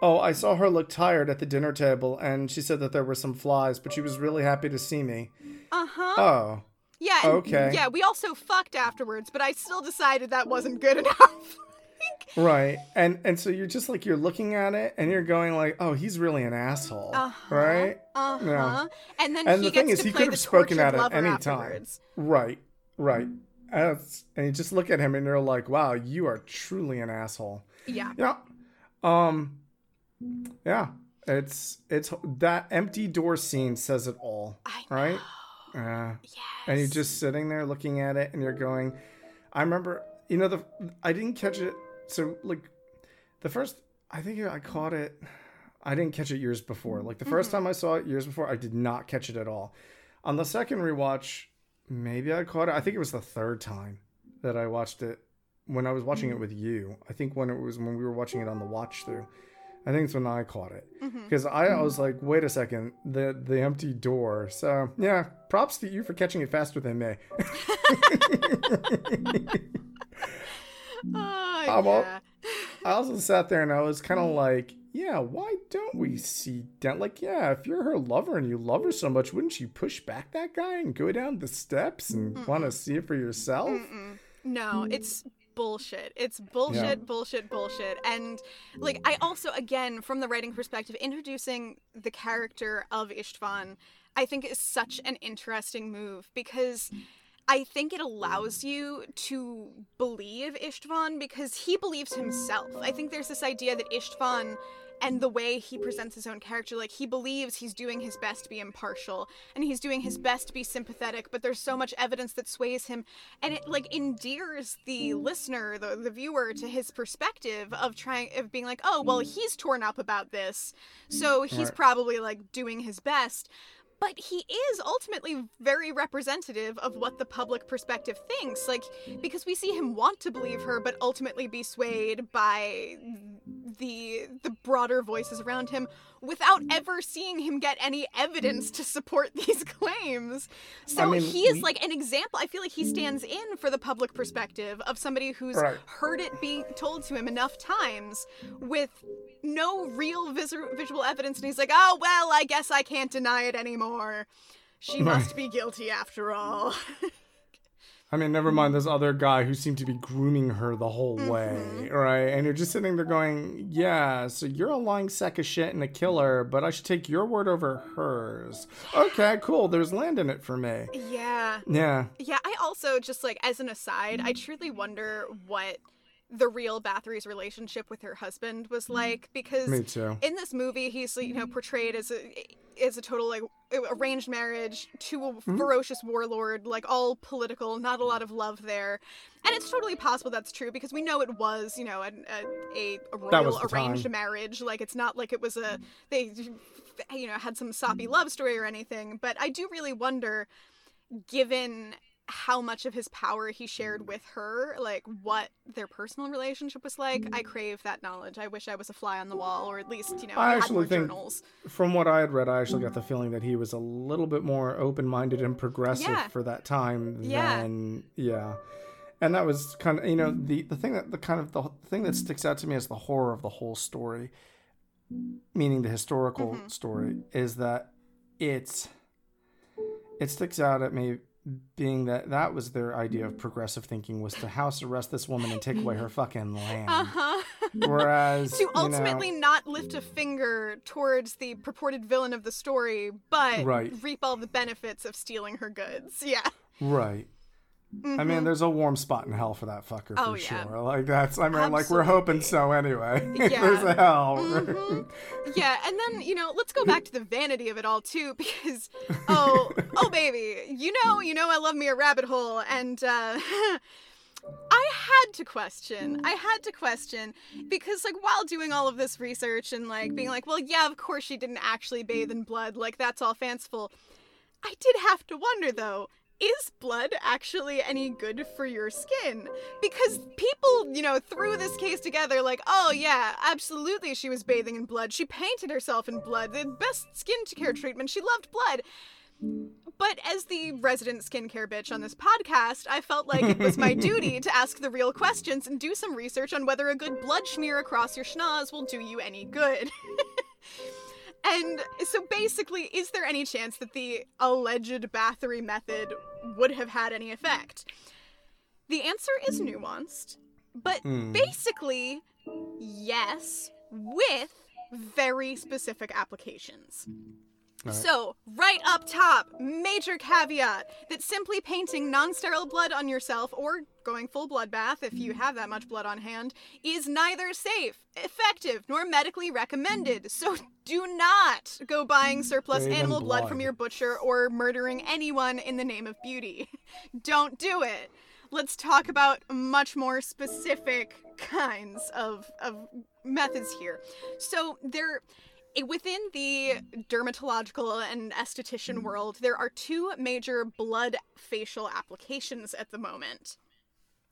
Oh, I saw her look tired at the dinner table, and she said that there were some flies, but she was really happy to see me. Uh huh. Oh, Yeah. and- okay. Yeah, we also fucked afterwards, but I still decided that wasn't good enough. Right. And and so you're just like you're looking at it, and you're going like, oh, he's really an asshole, Uh-huh. right? Uh huh. Yeah. And then And he the thing is, he could have spoken at it any time. Right, right. And you just look at him, and you're like, wow, you are truly an asshole. Yeah. Yeah. Um yeah. It's it's that empty door scene says it all, right? Yeah. Yes. And you're just sitting there looking at it and you're going I remember you know the I didn't catch it so like the first I think I caught it I didn't catch it years before. Like the 1st mm-hmm. time I saw it years before I did not catch it at all. On the second rewatch maybe I caught it. I think it was the third time that I watched it when I was watching it mm-hmm. with you. I think when it was when we were watching it on the watch through. I think it's when I caught it mm-hmm. because I, I was like, wait a second, the the empty door. So yeah, props to you for catching it faster than me. Well, yeah. I also sat there and I was kind of mm-hmm. like, yeah, why don't we see down? Like, yeah, if you're her lover and you love her so much, wouldn't you push back that guy and go down the steps and want to see it for yourself? No, hmm. it's bullshit. It's bullshit, bullshit, bullshit. And like I also again from the writing perspective introducing the character of Istvan I think is such an interesting move because I think it allows you to believe Istvan because he believes himself. I think there's this idea that Istvan and the way he presents his own character like he believes he's doing his best to be impartial and he's doing his best to be sympathetic but there's so much evidence that sways him and it like endears the listener the, the viewer to his perspective of trying of being like oh well he's torn up about this so he's probably like doing his best but he is ultimately very representative of what the public perspective thinks like because we see him want to believe her but ultimately be swayed by the the broader voices around him without ever seeing him get any evidence to support these claims. So I mean, he is we- like an example. I feel like he stands in for the public perspective of somebody who's Right. heard it being told to him enough times with no real vis- visual evidence. And he's like oh well i guess i can't deny it anymore she must be guilty after all I mean, never mind this other guy who seemed to be grooming her the whole Mm-hmm. way, right? And you're just sitting there going, yeah, so you're a lying sack of shit and a killer, but I should take your word over hers. Okay, cool. There's land in it for me. yeah Yeah. Yeah, I also just like as an aside, I truly wonder what the real Bathory's relationship with her husband was like because Me too. in this movie he's you know portrayed as a as a total like arranged marriage to a Mm-hmm. ferocious warlord like all political not a lot of love there and it's totally possible that's true because we know it was you know an, a, a, a That was royal arranged time. marriage like it's not like it was a they you know had some soppy love story or anything but i do really wonder given how much of his power he shared mm. with her, like what their personal relationship was like, I mm. crave that knowledge. I wish I was a fly on the mm. wall, or at least, you know, I had actually more think- journals. From what I had read, I actually got the feeling that he was a little bit more open minded and progressive Yeah. for that time Yeah. than, yeah. And that was kind of, you know, the, the thing that the kind of the thing that sticks out to me as the horror of the whole story, meaning the historical Mm-hmm. story, is that it's, it sticks out at me being that that was their idea of progressive thinking was to house arrest this woman and take away her fucking land. Uh-huh. Whereas to you know, ultimately not lift a finger towards the purported villain of the story, but Right. reap all the benefits of stealing her goods. Yeah. right. I mean, there's a warm spot in hell for that fucker for Mm-hmm. Oh, yeah. sure. Like that's, I mean, like we're hoping so anyway. Yeah. there's a hell. Mhm. Yeah, and then you know, let's go back to the vanity of it all too, because oh, oh baby, you know, you know, I love me a rabbit hole, and uh, I had to question. I had to question because, like, while doing all of this research and like being like, well, yeah, of course she didn't actually bathe in blood, like that's all fanciful. I did have to wonder though. Is blood actually any good for your skin? Because people, you know, threw this case together like, oh yeah, absolutely she was bathing in blood. She painted herself in blood. The best skincare treatment. She loved blood. But as the resident skincare bitch on this podcast, I felt like it was my duty to ask the real questions and do some research on whether a good blood smear across your schnoz will do you any good. and so basically, is there any chance that the alleged Bathory method would have had any effect? The answer is nuanced, but Hmm. basically, yes, with very specific applications. Right. So, right up top, major caveat that simply painting non sterile blood on yourself or going full bloodbath if you have that much blood on hand is neither safe, effective, nor medically recommended. So, do not go buying surplus in animal blood. from your butcher or murdering anyone in the name of beauty. Don't do it. Let's talk about much more specific kinds of, of methods here. So, there within the dermatological and esthetician hmm. world, there are two major blood facial applications at the moment.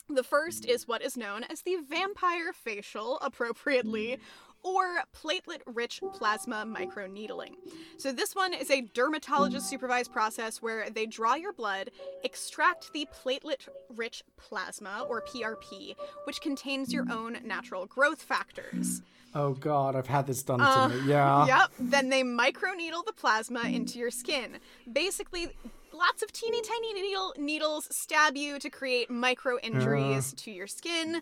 The first hmm. is what is known as the vampire facial, appropriately, hmm. Or platelet rich plasma microneedling. So, this one is a dermatologist supervised process where they draw your blood, extract the platelet rich plasma, or PRP, which contains your own natural growth factors. Oh God, I've had this done Uh, me. Yeah. Yep. Then they microneedle the plasma into your skin. Basically, lots of teeny tiny needle needles stab you to create micro injuries to your skin.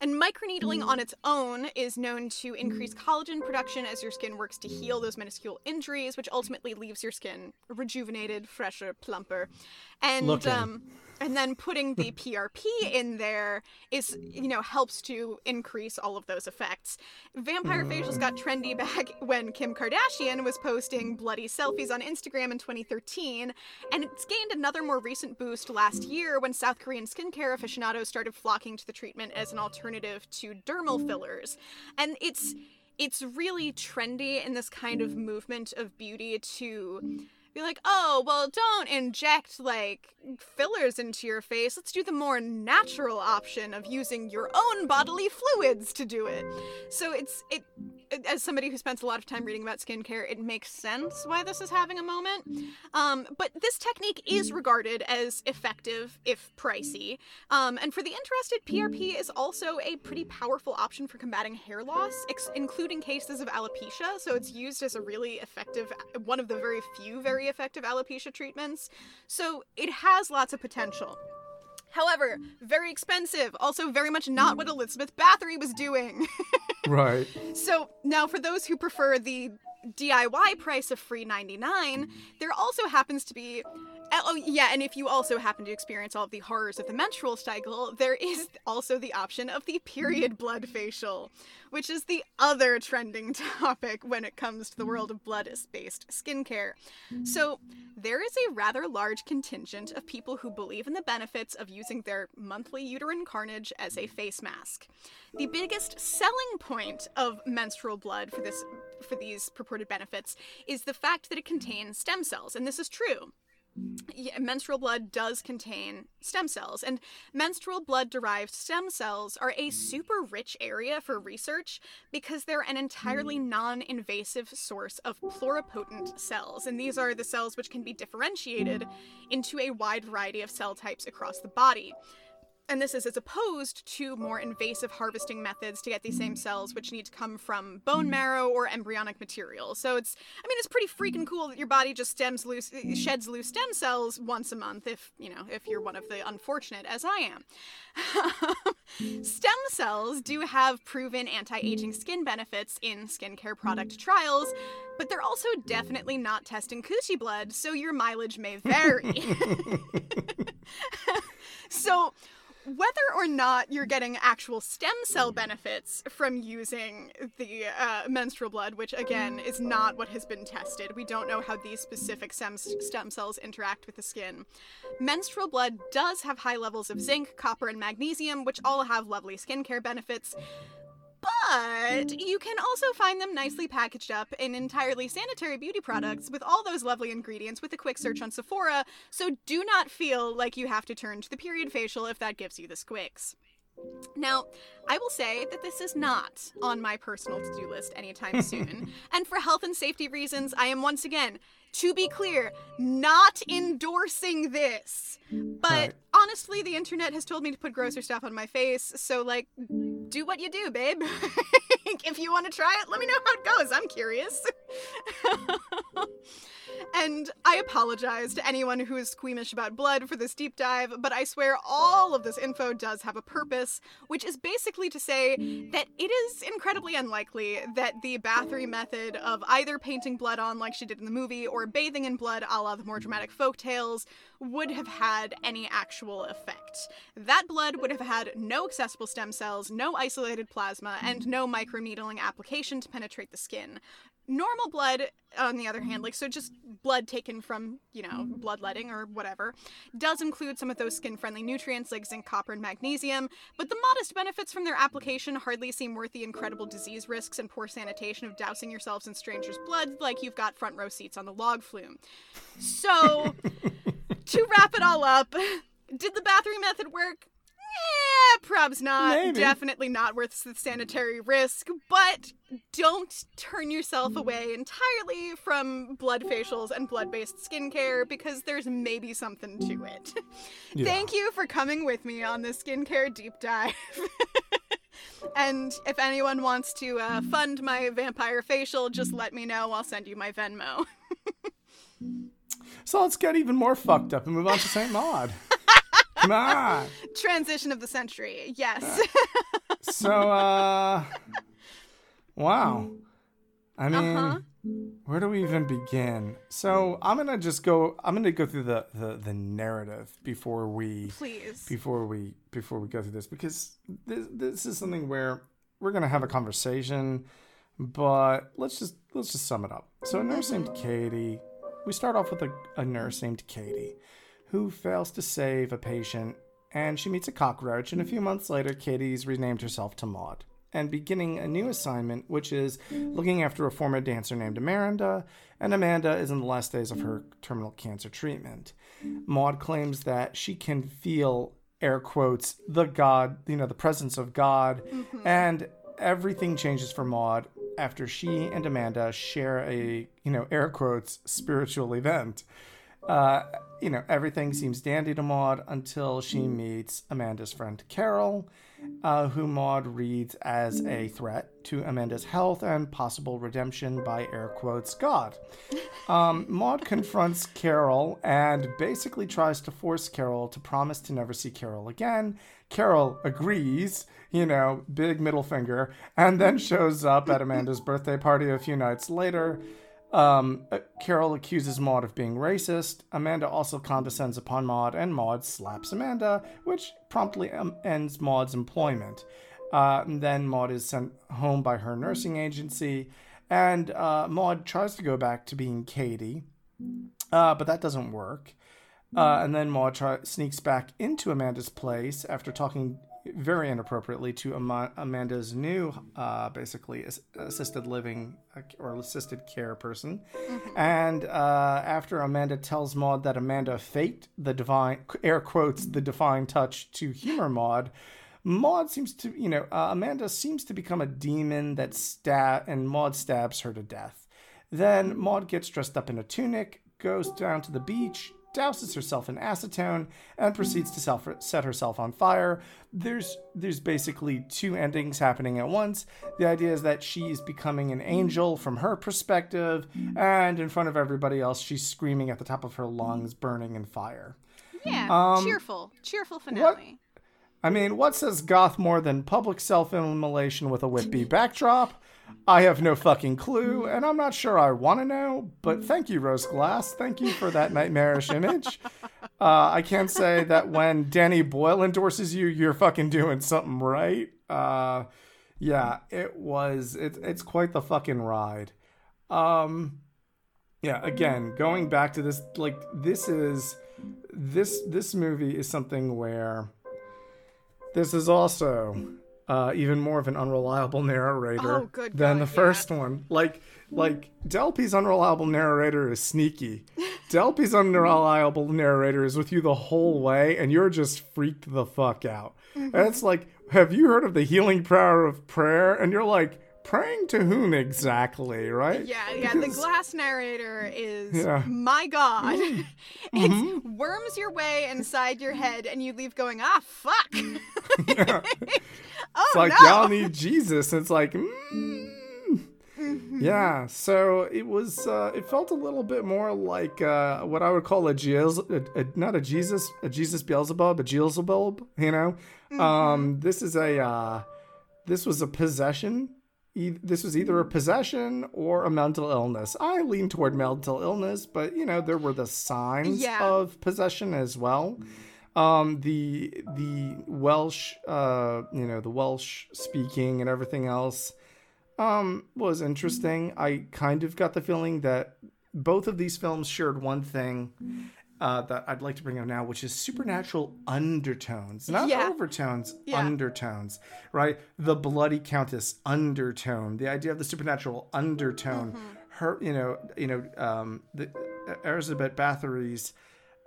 And microneedling on its own is known to increase collagen production as your skin works to heal those minuscule injuries, which ultimately leaves your skin rejuvenated, fresher, plumper. And um and then putting the PRP in there is, you know, helps to increase all of those effects. Vampire facials got trendy back when Kim Kardashian was posting bloody selfies on Instagram in 2013, and it's gained another more recent boost last year when South Korean skincare aficionados started flocking to the treatment as an alternative to dermal fillers. And it's it's really trendy in this kind of movement of beauty to be like, oh, well, don't inject like fillers into your face. Let's do the more natural option of using your own bodily fluids to do it. So it's it as somebody who spends a lot of time reading about skincare, it makes sense why this is having a moment. Um, but this technique is regarded as effective if pricey. Um, and for the interested, PRP is also a pretty powerful option for combating hair loss, ex- including cases of alopecia. So it's used as a really effective, one of the very few very effective alopecia treatments. So it has lots of potential. However, very expensive. Also, very much not what Elizabeth Bathory was doing. Right. So now, for those who prefer the DIY price of free 99, mm-hmm. there also happens to be. Oh, oh, yeah, and if you also happen to experience all of the horrors of the menstrual cycle, there is also the option of the period mm-hmm. blood facial, which is the other trending topic when it comes to the world of blood based skincare. Mm-hmm. So, there is a rather large contingent of people who believe in the benefits of using their monthly uterine carnage as a face mask. The biggest selling point of menstrual blood for this for these purported benefits is the fact that it contains stem cells, and this is true. Yeah, menstrual blood does contain stem cells, and menstrual blood derived stem cells are a super rich area for research because they're an entirely hmm. non invasive source of pluripotent cells. And these are the cells which can be differentiated hmm. into a wide variety of cell types across the body. And this is as opposed to more invasive harvesting methods to get these same cells, which need to come from bone marrow or embryonic material. So it's, I mean, it's pretty freaking cool that your body just stems loose, sheds loose stem cells once a month. If you know, if you're one of the unfortunate, as I am. Stem cells do have proven anti aging skin benefits in skincare product trials, but they're also definitely not testing coochie blood, so your mileage may vary. so, whether or not you're getting actual stem cell benefits from using the uh, menstrual blood, which again is not what has been tested, we don't know how these specific stem, stem cells interact with the skin. Menstrual blood does have high levels of zinc, copper, and magnesium, which all have lovely skincare benefits. But mm-hmm. you can also find them nicely packaged up in entirely sanitary beauty products with all those lovely ingredients with a quick search on Sephora, so do not feel like you have to turn to the period facial if that gives you the squicks. Now, I will say that this is not on my personal to do list anytime soon, and for health and safety reasons, I am once again to be clear, not endorsing this. But right. honestly, the internet has told me to put grosser stuff on my face, so like, do what you do, babe. if you want to try it, let me know how it goes. I'm curious. And I apologize to anyone who is squeamish about blood for this deep dive, but I swear all of this info does have a purpose, which is basically to say that it is incredibly unlikely that the Bathory method of either painting blood on like she did in the movie or bathing in blood a la the more dramatic folk tales would have had any actual effect. That blood would have had no accessible stem cells, no isolated plasma, and no microneedling application to penetrate the skin normal blood on the other hand like so just blood taken from you know bloodletting or whatever does include some of those skin friendly nutrients like zinc copper and magnesium but the modest benefits from their application hardly seem worth the incredible disease risks and poor sanitation of dousing yourselves in strangers blood like you've got front row seats on the log flume so to wrap it all up did the Bathory method work yeah, probs not. Maybe. Definitely not worth the sanitary risk, but don't turn yourself away entirely from blood facials and blood based skincare because there's maybe something to it. Yeah. Thank you for coming with me on this skincare deep dive. and if anyone wants to uh, fund my vampire facial, just let me know. I'll send you my Venmo. so let's get even more fucked up and move on to St. Maud. Come on. Transition of the century. Yes. Uh, so, uh, wow. I mean, uh-huh. where do we even begin? So I'm gonna just go. I'm gonna go through the, the the narrative before we please before we before we go through this because this this is something where we're gonna have a conversation, but let's just let's just sum it up. So a nurse named Katie. We start off with a, a nurse named Katie who fails to save a patient, and she meets a cockroach, and a few months later, Katie's renamed herself to Maud and beginning a new assignment, which is looking after a former dancer named Amanda, and Amanda is in the last days of her terminal cancer treatment. Maud claims that she can feel, air quotes, the God, you know, the presence of God, mm-hmm. and everything changes for Maud after she and Amanda share a, you know, air quotes, spiritual event. Uh, you know, everything seems dandy to Maud until she meets Amanda's friend Carol, uh, who Maud reads as a threat to Amanda's health and possible redemption by air quotes God. Um, Maud confronts Carol and basically tries to force Carol to promise to never see Carol again. Carol agrees, you know, big middle finger, and then shows up at Amanda's birthday party a few nights later. Um, uh, Carol accuses Maud of being racist. Amanda also condescends upon Maud, and Maud slaps Amanda, which promptly um, ends Maud's employment. Uh, then Maud is sent home by her nursing agency, and uh, Maud tries to go back to being Katie, uh, but that doesn't work. Uh, and then Maud try- sneaks back into Amanda's place after talking very inappropriately to Am- Amanda's new, uh, basically assisted living uh, or assisted care person. Mm-hmm. And uh, after Amanda tells Maud that Amanda faked the divine, air quotes, the divine touch to humor Maud, Maud seems to, you know, uh, Amanda seems to become a demon that stab, and Maud stabs her to death. Then Maud gets dressed up in a tunic, goes down to the beach, douses herself in acetone and proceeds to self- set herself on fire. There's there's basically two endings happening at once. The idea is that she's becoming an angel from her perspective, and in front of everybody else, she's screaming at the top of her lungs, burning in fire. Yeah, Um, cheerful, cheerful finale. I mean, what says goth more than public self-immolation with a Whitby backdrop? I have no fucking clue, and I'm not sure I want to know. But thank you, Rose Glass. Thank you for that nightmarish image. Uh, I can say that when Danny Boyle endorses you, you're fucking doing something right. Uh, yeah, it was. It, it's quite the fucking ride. Um, yeah. Again, going back to this, like this is this this movie is something where this is also uh, even more of an unreliable narrator Oh, than God, the yeah. first one. Like like Delpy's unreliable narrator is sneaky. Delpy's unreliable narrator is with you the whole way, and you're just freaked the fuck out. Mm-hmm. And it's like, have you heard of the healing power of prayer? And you're like, praying to whom exactly, right? Yeah, yeah. The glass narrator is Yeah. Mm-hmm. my god. it worms your way inside your head, and you leave going, ah, fuck. Yeah. oh It's like no. y'all need Jesus. It's like, mm. yeah. So it was. Uh, it felt a little bit more like uh, what I would call a, a not a Jesus, a Jesus Beelzebub, a Beelzebub. You know, um, this is a. Uh, this was a possession. E- This was either a possession or a mental illness. I lean toward mental illness, but you know there were the signs Yeah. of possession as well um the the welsh uh you know the welsh speaking and everything else um was interesting i kind of got the feeling that both of these films shared one thing uh, that I'd like to bring up now, which is supernatural undertones, not Yeah. overtones, Yeah. undertones, right? The bloody countess undertone, the idea of the supernatural undertone, her, you know, you know, um, the Elizabeth Bathory's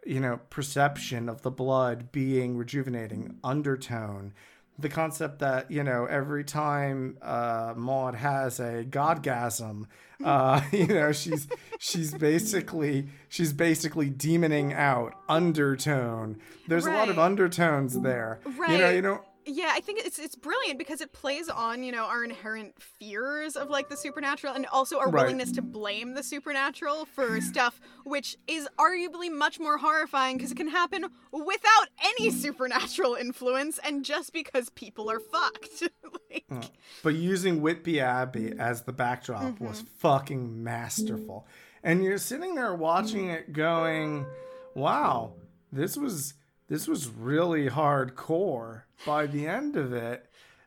you know, perception of the blood being rejuvenating, undertone. The concept that, you know, every time uh, Maud has a godgasm, uh, you know, she's she's basically she's basically demoning out undertone. There's a lot of undertones there. Right. You know, Right. you know, Yeah, I think it's it's brilliant because it plays on, you know, our inherent fears of like the supernatural and also our Right. willingness to blame the supernatural for stuff which is arguably much more horrifying because it can happen without any mm. supernatural influence and just because people are fucked. like, mm. but using Whitby Abbey as the backdrop was mm-hmm. fucking masterful. And you're sitting there watching mm. it going, "Wow, this was this was really hardcore." By the end of it,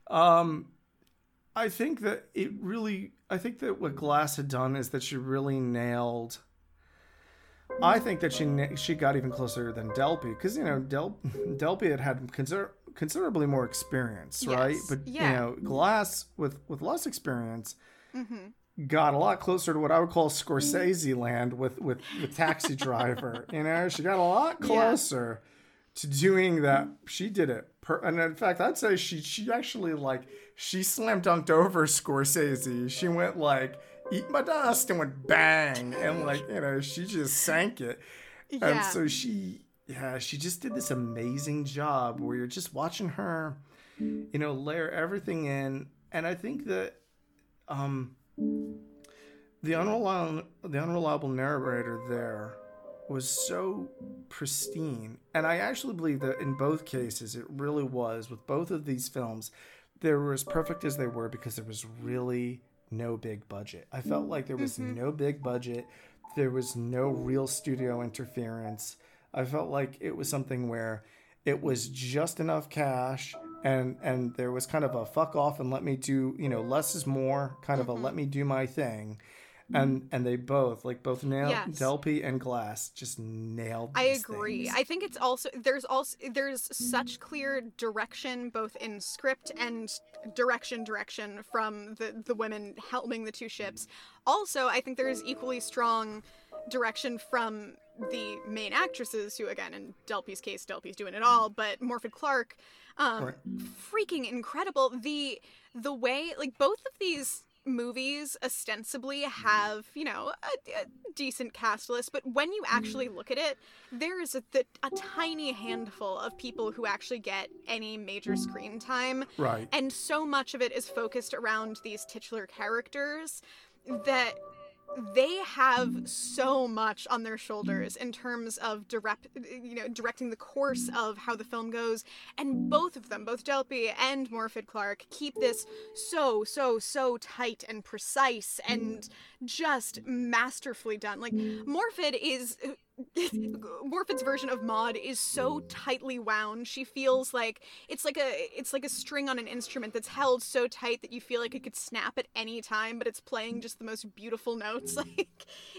um I think that it really I think that what Glass had done is that she really nailed I think that she she got even closer than Delpy because you know Del Delpy had had consider- considerably more experience, right? Yes, But yeah. you know, Glass with with less experience mm-hmm. got a lot closer to what I would call Scorsese land with with the Taxi Driver. you know, she got a lot Yeah. To doing that. She did it, per- and in fact, I'd say she she actually like she slam dunked over Scorsese. She went like eat my dust and went bang, and like you know, she just sank it. And so she, yeah, she just did this amazing job where you're just watching her, you know, layer everything in. And I think that, um, the unreliable, the unreliable narrator there was so pristine. And I actually believe that in both cases, it really was with both of these films, they were as perfect as they were because there was really no big budget. I felt like there was mm-hmm. no big budget. There was no real studio interference. I felt like it was something where it was just enough cash and and there was kind of a fuck off and let me do, you know, less is more, kind of a mm-hmm. let me do my thing. And and they both, like both nailed Yes. Delpy and Glass just nailed I agree. things. I think it's also there's also there's such clear direction both in script and direction direction from the the women helming the two ships. Also, I think there's equally strong direction from the main actresses who again in Delpy's case Delpy's doing it all, but Morfydd Clark um Right. freaking incredible. The the way like both of these movies ostensibly have, you know, a, a decent cast list, but when you actually look at it, there is a, the, a tiny handful of people who actually get any major screen time. Right. And so much of it is focused around these titular characters that they have so much on their shoulders in terms of direct you know directing the course of how the film goes. And both of them both Delpy and Morfydd Clark keep this so so so tight and precise and just masterfully done. Like mm. Morfydd is Mm. Morfydd's version of Maud is so mm. tightly wound. She feels like it's like a it's like a string on an instrument that's held so tight that you feel like it could snap at any time, but it's playing mm. just the most beautiful notes. Like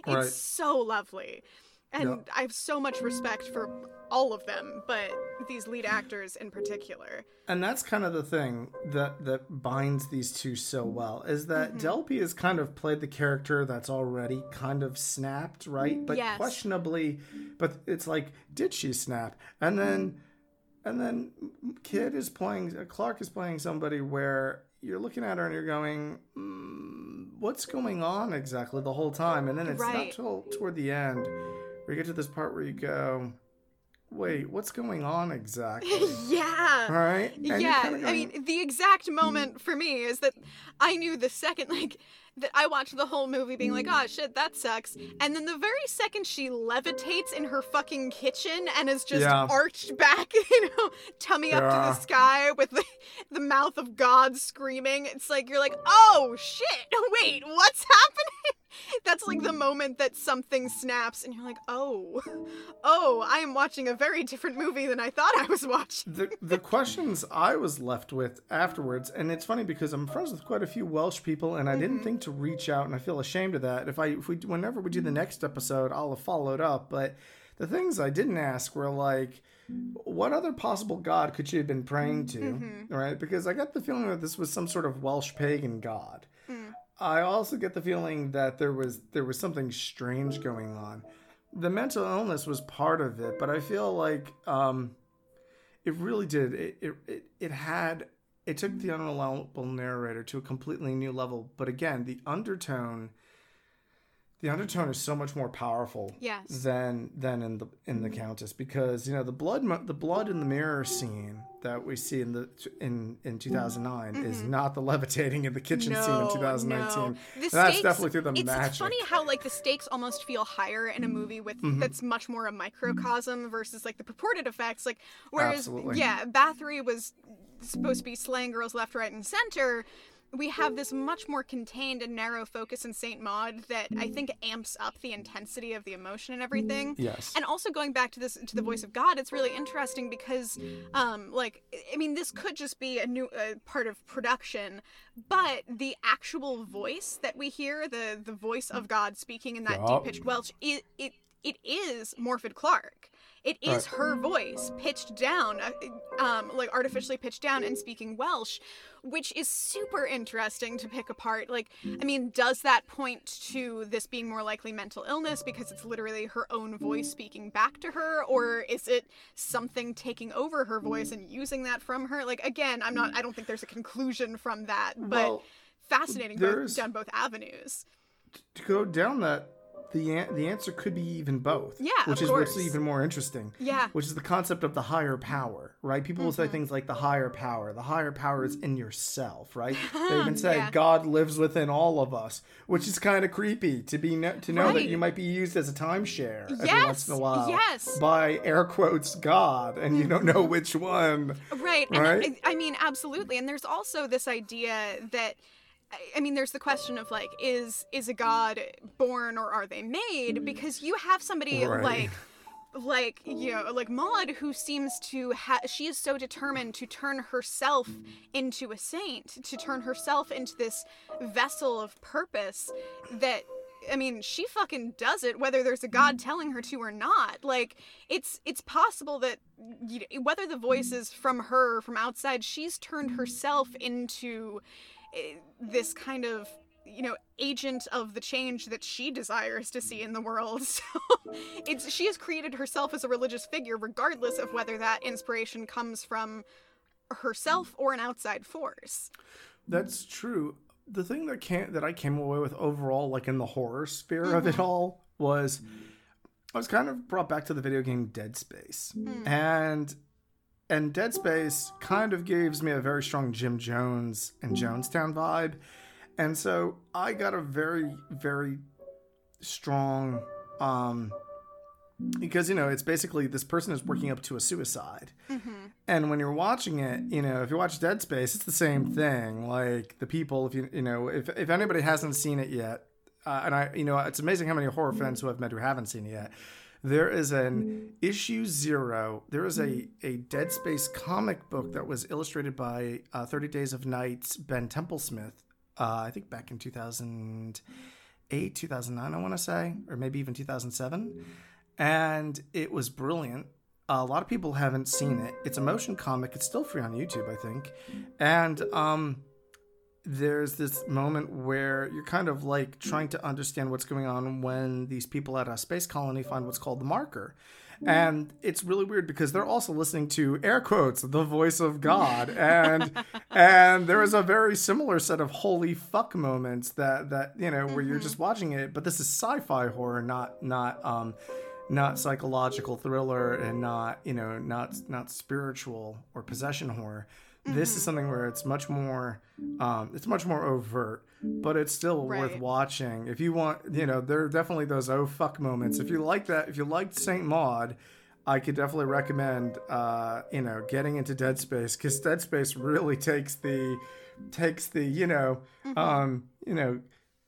it's Right. so lovely. And Yeah. I have so much respect for all of them, but these lead actors in particular. and that's kind of the thing that that binds these two so well is that Delpy has kind of played the character that's already kind of snapped, right? But Yes. questionably, but it's like, did she snap? And then, and then, Kid is playing. Clark is playing somebody where you're looking at her and you're going, mm, what's going on exactly the whole time? And then it's not Right. till toward the end you get to this part where you go. Wait, what's going on exactly? yeah. All right. And yeah, kinda I mean, the exact moment hmm. for me is that I knew the second, like, that I watched the whole movie being like, oh shit, that sucks. And then the very second she levitates in her fucking kitchen and is just Yeah. arched back, you know, tummy up to the sky with the, the mouth of God screaming, it's like, you're like, oh shit, wait, what's happening? That's like the hmm. moment that something snaps and you're like, oh, oh, I am watching a very different movie than I thought I was watching. the the questions I was left with afterwards, and it's funny because I'm friends with quite a few Welsh people, and I didn't mm-hmm. think to reach out, and I feel ashamed of that. If I if we whenever we do the hmm. next episode, I'll have followed up. But the things I didn't ask were like, what other possible god could she have been praying to, mm-hmm. right? Because I got the feeling that this was some sort of Welsh pagan god. Hmm. I also get the feeling that there was there was something strange going on. The mental illness was part of it, but I feel like um, it really did. It, it it it had it took the unreliable narrator to a completely new level. But again, the undertone, the undertone is so much more powerful Yes. than than in the in the mm-hmm. Countess because you know the blood the blood in the mirror scene that we see in the in in 2009 is mm-hmm. not the levitating in the kitchen scene in 2019. The That's definitely through the it's magic. funny how like the stakes almost feel higher in a mm-hmm. movie with Mm-hmm. that's much more a microcosm versus like the purported effects. Like whereas Absolutely. yeah, Bathory was supposed to be slaying girls left, right, and center. We have this much more contained and narrow focus in Saint Maud that I think amps up the intensity of the emotion and everything. Yes. And also going back to this to the voice of God, it's really interesting because, um, like, I mean, this could just be a new uh, part of production, but the actual voice that we hear, the the voice of God speaking in that Yup. deep pitched Welsh, it it it is Morfydd Clark. It is her voice pitched down, uh, um, like artificially pitched down and speaking Welsh, which is super interesting to pick apart. Like, I mean, does that point to this being more likely mental illness because it's literally her own voice speaking back to her, or is it something taking over her voice and using that from her? Like, again, I'm not. I don't think there's a conclusion from that, but Well, fascinating both, down both avenues. to go down that the an- the answer could be even both. Yeah, which is what's course. even more interesting. Yeah. which is the concept of the higher power, right? People will say Mm-hmm. things like the higher power. The higher power is in yourself, right? They even say Yeah. God lives within all of us, which is kind of creepy to be kno- to know that you might be used as a timeshare every once in a while yes. by air quotes God, and you don't know which one. Right. And Right? I, I mean, absolutely. And there's also this idea that I- mean, there's the question of like, is is a god born or are they made? Mm. Because you have somebody Right. like like you know like Maud who seems to ha- she is so determined to turn herself into a saint to turn herself into this vessel of purpose that I mean she fucking does it whether there's a god mm. telling her to or not like it's it's possible that you know, whether the voice is from her or from outside she's turned herself into this kind of you know agent of the change that she desires to see in the world so it's she has created herself as a religious figure regardless of whether that inspiration comes from herself or an outside force That's true. the thing that came that I came away with overall, like in the horror sphere mm-hmm. of it all, was I was kind of brought back to the video game Dead Space, mm. and and Dead Space kind of gives me a very strong Jim Jones and Jonestown vibe, and so I got a very very strong um because you know it's basically this person is working up to a suicide. Mm-hmm. and when you're watching it you know if you watch dead space it's the same thing. Like the people if you you know if, if anybody hasn't seen it yet uh, and i you know it's amazing how many horror fans who i've met who haven't seen it yet there is an issue zero there is a, a dead space comic book that was illustrated by uh, 30 days of nights ben templesmith uh, i think back in 2008 2009 i want to say or maybe even 2007 and it was brilliant. A lot of people haven't seen it. It's a motion comic. It's still free on YouTube, I think. And um, there's this moment where you're kind of like trying to understand what's going on when these people at a space colony find what's called the marker. And it's really weird because they're also listening to air quotes the voice of God, and and there is a very similar set of holy fuck moments that that you know where mm-hmm. you're just watching it, but this is sci-fi horror, not not um not psychological thriller and not you know not not spiritual or possession horror mm-hmm. this is mm-hmm. something where it's much more um, it's much more overt but it's still right. worth watching if you want you know there are definitely those oh fuck moments if you like that if you liked saint maud i could definitely recommend uh, you know getting into dead space because dead space really takes the takes the you know mm-hmm. um you know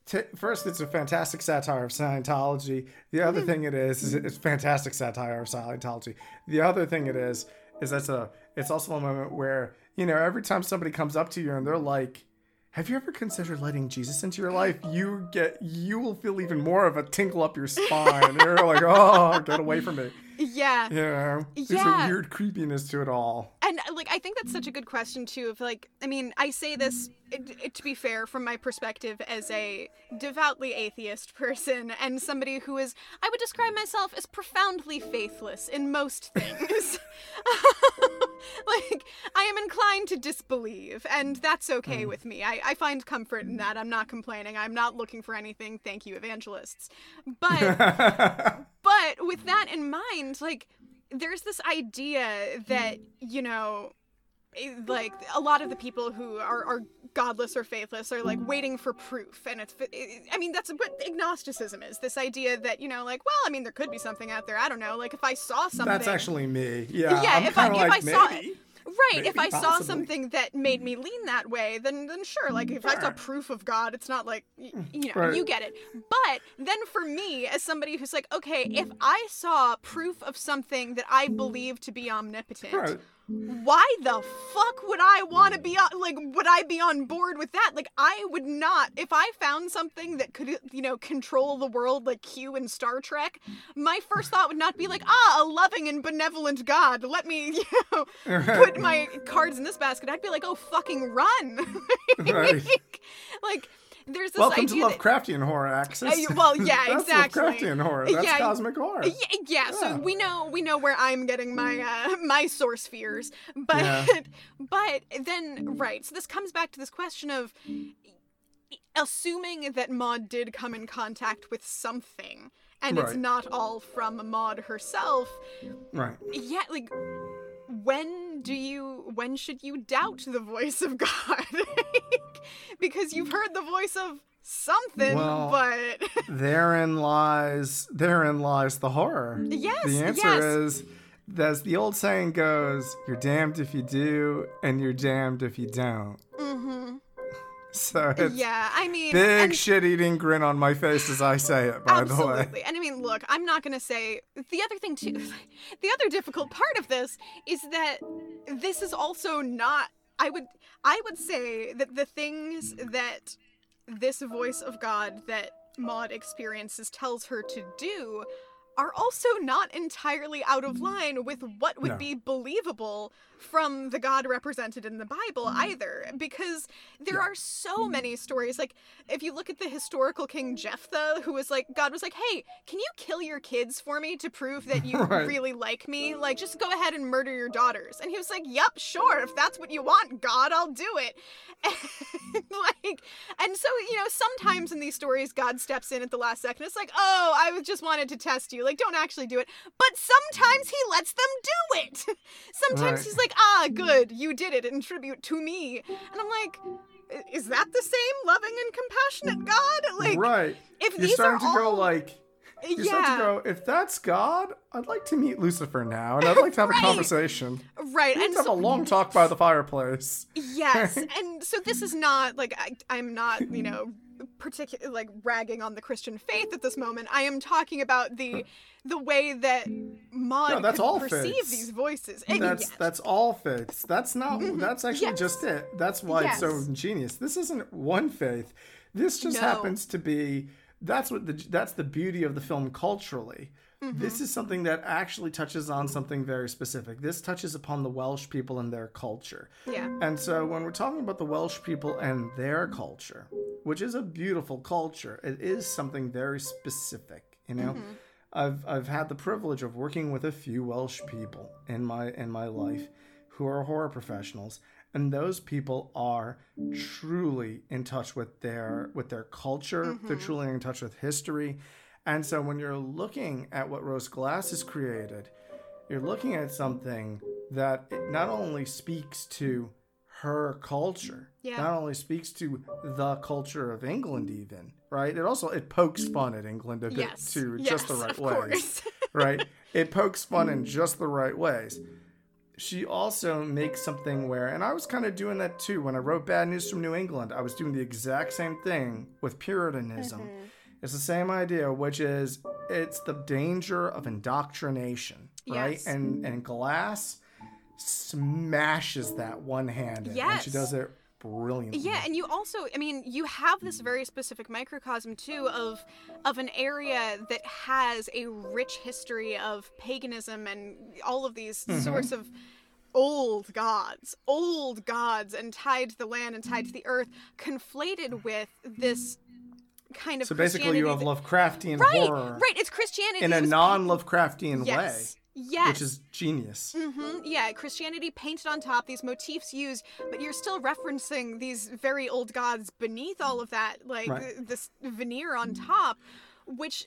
T- first, it's a fantastic satire of Scientology. The other mm-hmm. thing it is is it's fantastic satire of Scientology. The other thing it is is that's a it's also a moment where you know every time somebody comes up to you and they're like, "Have you ever considered letting Jesus into your life?" You get you will feel even more of a tinkle up your spine. you're like, "Oh, get away from me." Yeah. Yeah. There's yeah. a weird creepiness to it all. And like I think that's such a good question too of like I mean, I say this it, it, to be fair from my perspective as a devoutly atheist person and somebody who is I would describe myself as profoundly faithless in most things. like I am inclined to disbelieve and that's okay mm. with me. I, I find comfort in that. I'm not complaining. I'm not looking for anything. Thank you, evangelists. But but with that in mind, like there's this idea that, you know, eh, like a lot of the people who are, are godless or faithless are like waiting for proof. And it's eh, i mean that's what agnosticism is this idea that you know like well i mean there could be something out there. I don't know. Like if i saw something that's actually me. Yeah yeah I'm if, I, like, if I saw Right. Maybe, if I possibly. saw something that made me lean that way, then then sure. Like if. I saw proof of God, it's not like you know right. you get it. But then for me, as somebody who's like, okay, if I saw proof of something that I believe to be omnipotent. Right why the fuck would I want to be on, like would I be on board with that? Like I would not if I found something that could you know control the world like Q in Star Trek. My first thought would not be like ah a loving and benevolent God. Let me you know put my cards in this basket. I'd be like oh fucking run. right. like there's this Welcome idea to Lovecraftian that, horror, Axis. Uh, well, yeah, That's exactly. Lovecraftian horror. That's yeah, cosmic horror. Yeah, yeah, yeah, So we know we know where I'm getting my uh, my source fears, but yeah. but then right. So this comes back to this question of assuming that Maud did come in contact with something, and right. it's not all from Maud herself. Right. Yeah, like when do you when should you doubt the voice of God? because you've heard the voice of something, well, but therein lies therein lies the horror. Yes. The answer yes. is as the old saying goes, you're damned if you do, and you're damned if you don't. Mm-hmm. So yeah, I mean, big shit-eating grin on my face as I say it. By absolutely. the way, and I mean, look, I'm not gonna say the other thing too. The other difficult part of this is that this is also not. I would I would say that the things that this voice of God that Maud experiences tells her to do are also not entirely out of line with what would No. be believable from the God represented in the Bible mm-hmm. either. Because there are so many stories. Like, if you look at the historical King Jephthah, who was like, God was like, hey, can you kill your kids for me to prove that you Right. really like me? Like, just go ahead and murder your daughters. And he was like, yep, sure. If that's what you want, God, I'll do it. like, and so, you know, sometimes in these stories, God steps in at the last second. It's like, oh, I just wanted to test you. Like, don't actually do it. But sometimes he lets them do it. sometimes Right. he's like, ah, good, you did it in tribute to me. And I'm like, is that the same loving and compassionate God? Like, right. if You're these starting are to go all, like you're yeah, starting to go, if that's God, I'd like to meet Lucifer now, and I'd like to have Right. a conversation. right, Let's and have so a long talk by the fireplace. Yes, and so this is not like I, I'm not, you know, particular like ragging on the Christian faith at this moment. I am talking about the the way that Maud No, that's all perceive faiths. these voices. And That's yes, that's all faiths. That's not. Mm-hmm. That's actually Yes. just it. That's why it's so ingenious. This isn't one faith. This just No. happens to be. That's what the that's the beauty of the film culturally. Mm-hmm. This is something that actually touches on something very specific. This touches upon the Welsh people and their culture. yeah, And so when we're talking about the Welsh people and their culture, which is a beautiful culture, it is something very specific, you know. I've I've had the privilege of working with a few Welsh people in my in my life who are horror professionals, and those people are truly in touch with their with their culture. They're truly in touch with history. And so when you're looking at what Rose Glass has created, you're looking at something that not only speaks to her culture, Yeah. not only speaks to the culture of England, even right. It also it pokes fun at England a bit yes, too, yes, just the right ways, right? It pokes fun in just the right ways. She also makes something where, and I was kind of doing that too when I wrote Bad News from New England. I was doing the exact same thing with Puritanism. Mm-hmm. It's the same idea, which is it's the danger of indoctrination, right? Yes. And and Glass smashes that one handed, and she does it brilliantly. Yeah, and you also, I mean, you have this very specific microcosm too of of an area that has a rich history of paganism and all of these Mm-hmm. sorts of old gods, old gods, and tied to the land and tied to the earth, conflated with this kind of So basically, you have Lovecraftian right, horror right. It's Christianity in a non-Lovecraftian yes, way, yes, which is genius. hmm Yeah, Christianity painted on top, these motifs used, but you're still referencing these very old gods beneath all of that, like Right. this veneer on top, which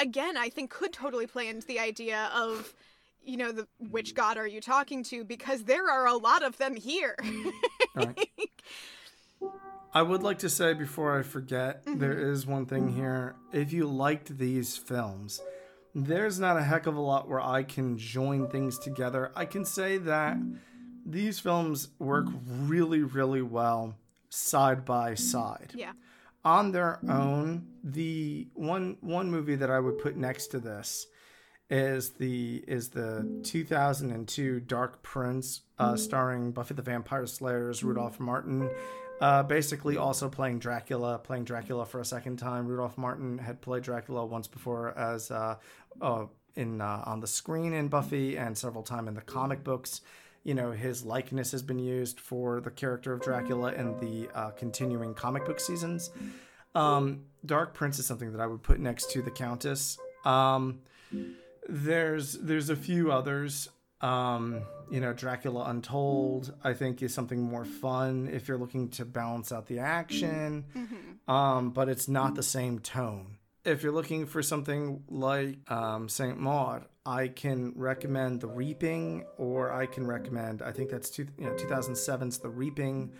again I think could totally play into the idea of, you know, the which god are you talking to? Because there are a lot of them here. Right. I would like to say before I forget, Mm-hmm. there is one thing here. If you liked these films, there's not a heck of a lot where I can join things together. I can say that these films work really, really well side by side. yeah. On their own, the one one movie that I would put next to this is the is the 2002 Dark Prince, uh, starring Buffy the Vampire Slayer's Rudolph Martin. Uh, basically, also playing Dracula, playing Dracula for a second time. Rudolph Martin had played Dracula once before as uh, uh, in uh, on the screen in Buffy, and several times in the comic books. You know, his likeness has been used for the character of Dracula in the uh, continuing comic book seasons. Um, Dark Prince is something that I would put next to the Countess. Um, there's there's a few others. Um, you know, Dracula Untold, I think, is something more fun if you're looking to balance out the action. Um, but it's not the same tone. If you're looking for something like um, Saint Maud, I can recommend The Reaping, or I can recommend I think that's two, you know 2007's The Reaping,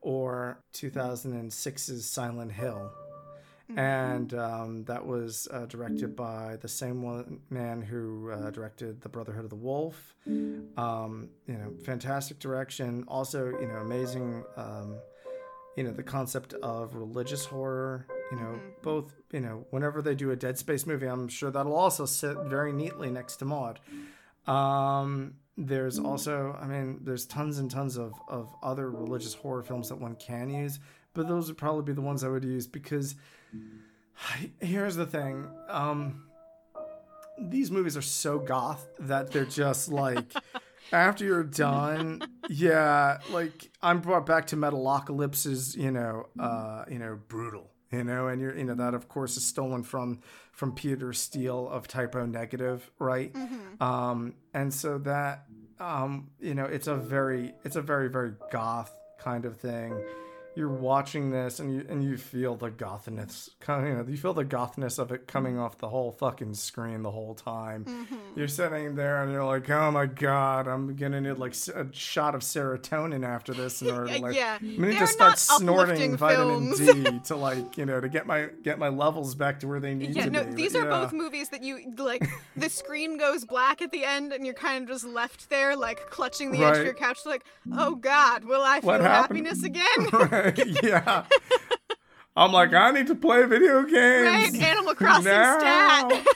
or 2006's Silent Hill and um, that was uh, directed by the same one man who uh, directed the Brotherhood of the Wolf. Um, you know, fantastic direction. Also, you know, amazing. Um, you know, the concept of religious horror. You know, both. You know, whenever they do a Dead Space movie, I'm sure that'll also sit very neatly next to Maud. Um, there's also, I mean, there's tons and tons of, of other religious horror films that one can use, but those would probably be the ones I would use because here's the thing. Um, these movies are so goth that they're just like after you're done, yeah, like I'm brought back to Metalocalypse's, you know, uh, you know, brutal, you know, and you're, you know, that of course is stolen from from Peter Steele of Type O Negative, right? Mm-hmm. Um, and so that, um, you know, it's a very, it's a very, very goth kind of thing you're watching this and you and you feel the gothness you know you feel the gothness of it coming off the whole fucking screen the whole time. Mm-hmm. you're sitting there and you're like oh my god i'm gonna need like a shot of serotonin after this in order to like yeah. I'm gonna to start snorting vitamin d to like you know to get my get my levels back to where they need yeah, to no, be. these but, are yeah. both movies that you like the screen goes black at the end and you're kind of just left there like clutching the edge of your couch like oh god will i feel happiness again yeah i'm like i need to play video right games animal crossing now. stat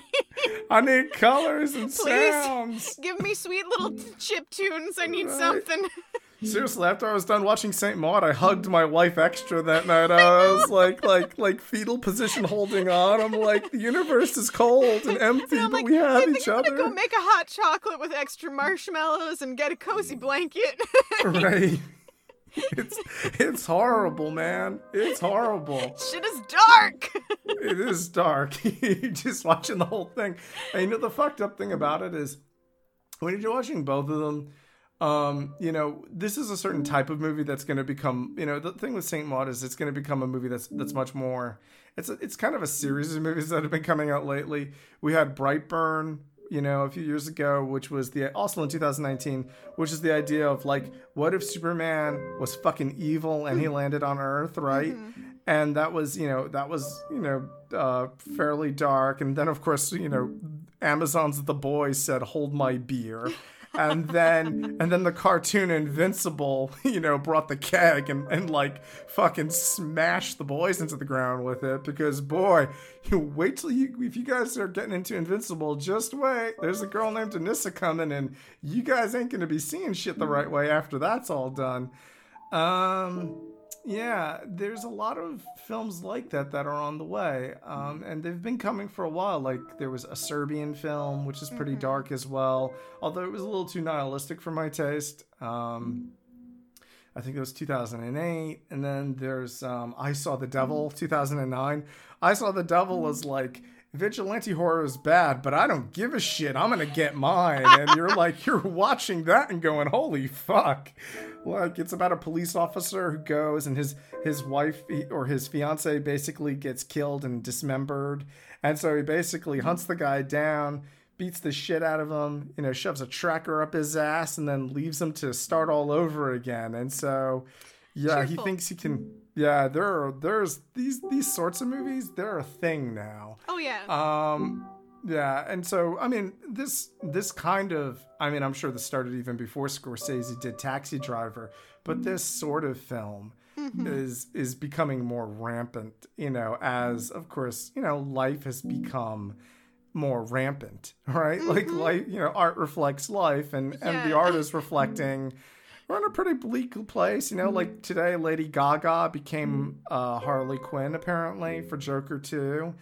i need colors and Please. sounds give me sweet little chip tunes i need Right. something Seriously, after I was done watching Saint Maud, I hugged my wife extra that night. I was like, like, like fetal position, holding on. I'm like, the universe is cold and empty, and but like we have each i'm other. gonna go make a hot chocolate with extra marshmallows and get a cozy blanket right? It's it's horrible, man. It's horrible. shit is dark It is dark. You're just watching the whole thing. And you know the fucked up thing about it is when you're watching both of them, um, you know, this is a certain type of movie that's going to become, you know, the thing with Saint Maud is it's going to become a movie that's that's much more. It's a, it's kind of a series of movies that have been coming out lately. We had Brightburn, you know, a few years ago, which was the also in 2019, which is the idea of like, what if Superman was fucking evil and he landed on Earth, right? And that was, you know, that was, you know, uh, fairly dark. And then, of course, you know, Amazon's The Boys said, "Hold my beer." and then and then the cartoon Invincible, you know, brought the keg and, and like fucking smashed the boys into the ground with it because boy, you wait till you if you guys are getting into Invincible, just wait. There's a girl named Anissa coming and you guys ain't gonna be seeing shit the right way after that's all done. Um yeah, there's a lot of films like that that are on the way, um, and they've been coming for a while. Like there was a Serbian film, which is pretty dark as well, although it was a little too nihilistic for my taste. Um, I think it was 2008, and then there's um, I Saw the Devil 2009. I Saw the Devil was like vigilante horror is bad, but I don't give a shit. I'm gonna get mine, and you're like you're watching that and going, holy fuck! Like it's about a police officer who goes and his his wife or his fiance basically gets killed and dismembered, and so he basically hunts the guy down beats the shit out of him, you know, shoves a tracker up his ass, and then leaves him to start all over again. And so, yeah, he thinks he can. Yeah, there are there's these these sorts of movies. They're a thing now. oh yeah Um, yeah, and so I mean this this kind of I mean I'm sure this started even before Scorsese did Taxi Driver, but mm-hmm. this sort of film mm-hmm. is is becoming more rampant. You know, as of course you know life has become more rampant, right? Like mm-hmm. life, you know, art reflects life, and and the art is reflecting. We're in a pretty bleak place, you know. Like today, Lady Gaga became uh, Harley Quinn apparently for Joker two,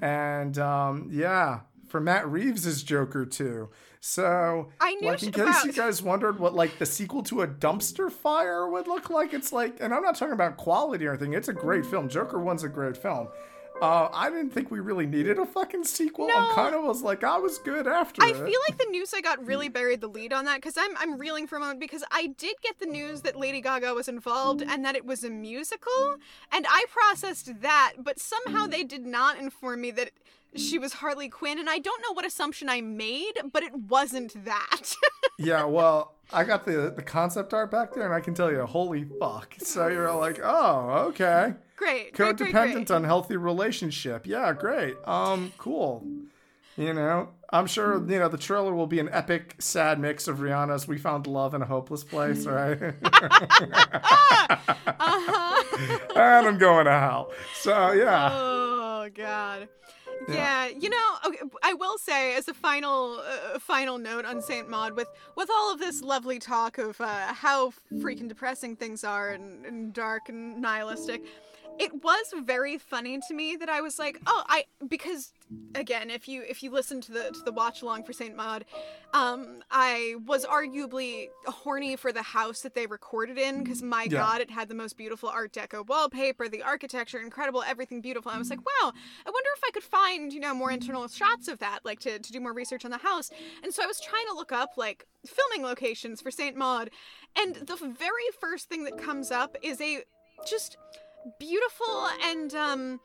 and um, yeah, for Matt Reeves' Joker two. So, I knew like, in case wow. you guys wondered what like the sequel to a dumpster fire would look like, it's like, and I'm not talking about quality or anything. It's a great film. Joker one's a great film. Uh, I didn't think we really needed a fucking sequel. I No. kind of was like, I was good after I it. feel like the news I got really buried the lead on that because I'm I'm reeling for a moment because I did get the news that Lady Gaga was involved and that it was a musical, and I processed that, but somehow they did not inform me that she was Harley Quinn, and I don't know what assumption I made, but it wasn't that. yeah, well, I got the the concept art back there, and I can tell you, holy fuck. So you're like, oh, okay. Great, great, great, Codependent great. unhealthy relationship. Yeah, great. Um, cool. You know, I'm sure you know the trailer will be an epic, sad mix of Rihanna's "We Found Love in a Hopeless Place," right? Uh-huh. and I'm going to hell. So yeah, Oh God. Yeah, you know, okay, I will say as a final uh, final note on Saint Maud, with with all of this lovely talk of uh, how freaking depressing things are and, and dark and nihilistic, it was very funny to me that I was like, oh, I because again, if you if you listen to the to the watch along for Saint Maud, um, I was arguably horny for the house that they recorded in because my Yeah. god, it had the most beautiful Art Deco wallpaper, the architecture incredible, everything beautiful. I was like, wow, I wonder if I could find you know more internal shots of that, like to to do more research on the house. And so I was trying to look up like filming locations for Saint Maud, and the very first thing that comes up is a just beautiful and um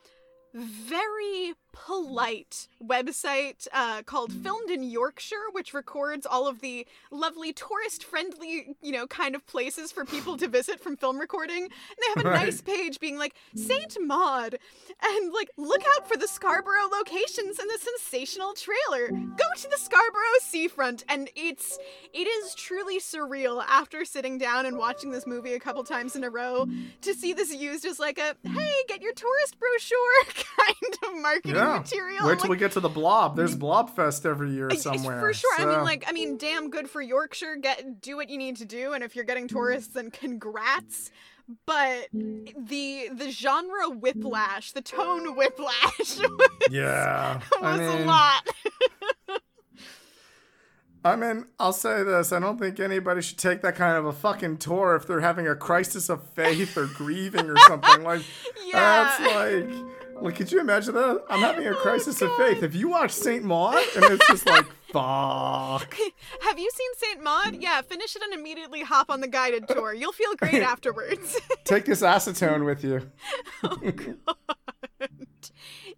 very polite website uh, called Filmed in Yorkshire, which records all of the lovely tourist friendly, you know, kind of places for people to visit from film recording. And they have a Right. nice page being like, Saint Maud, and like, look out for the Scarborough locations in the sensational trailer. Go to the Scarborough seafront. And it's, it is truly surreal after sitting down and watching this movie a couple times in a row to see this used as like a, hey, get your tourist brochure kind of marketing Yeah. material. Wait till like, we get to the blob. There's Blobfest every year somewhere. For sure. I mean, like, I mean, damn good for Yorkshire. Get do what you need to do, and if you're getting tourists, then congrats. But the the genre whiplash, the tone whiplash, was, yeah. I was a lot. I mean, I'll say this. I don't think anybody should take that kind of a fucking tour if they're having a crisis of faith or grieving or something. Like, Yeah. that's like, like, could you imagine that? I'm having a Oh, crisis of faith. If you watch Saint Maud and it's just like, fuck. Have you seen Saint Maud? Yeah, finish it and immediately hop on the guided tour. You'll feel great afterwards. Take this acetone with you. oh god.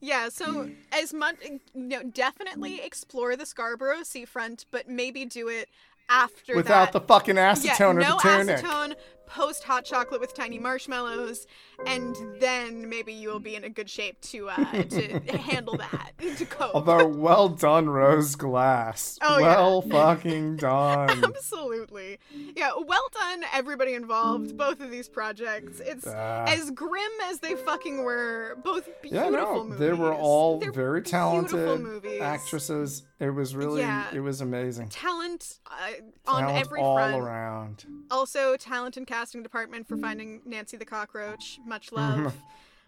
yeah, so as much, you know, definitely explore the Scarborough seafront, but maybe do it after Without that. the fucking yeah, acetone or no the tunic. acetone. Post hot chocolate with tiny marshmallows, and then maybe you will be in a good shape to uh, to handle that to cope. Although, well done, Rose Glass. Oh, yeah. well fucking done. Absolutely. Yeah, well done, everybody involved. Both of these projects. It's Ah. as grim as they fucking were. Both beautiful Yeah, beautiful no, movies. they were all They're very talented movies. actresses. It was really, Yeah. it was amazing. Talent uh, on Talent every all front. around. Also, talent and casting department for finding Nancy the cockroach. Much love.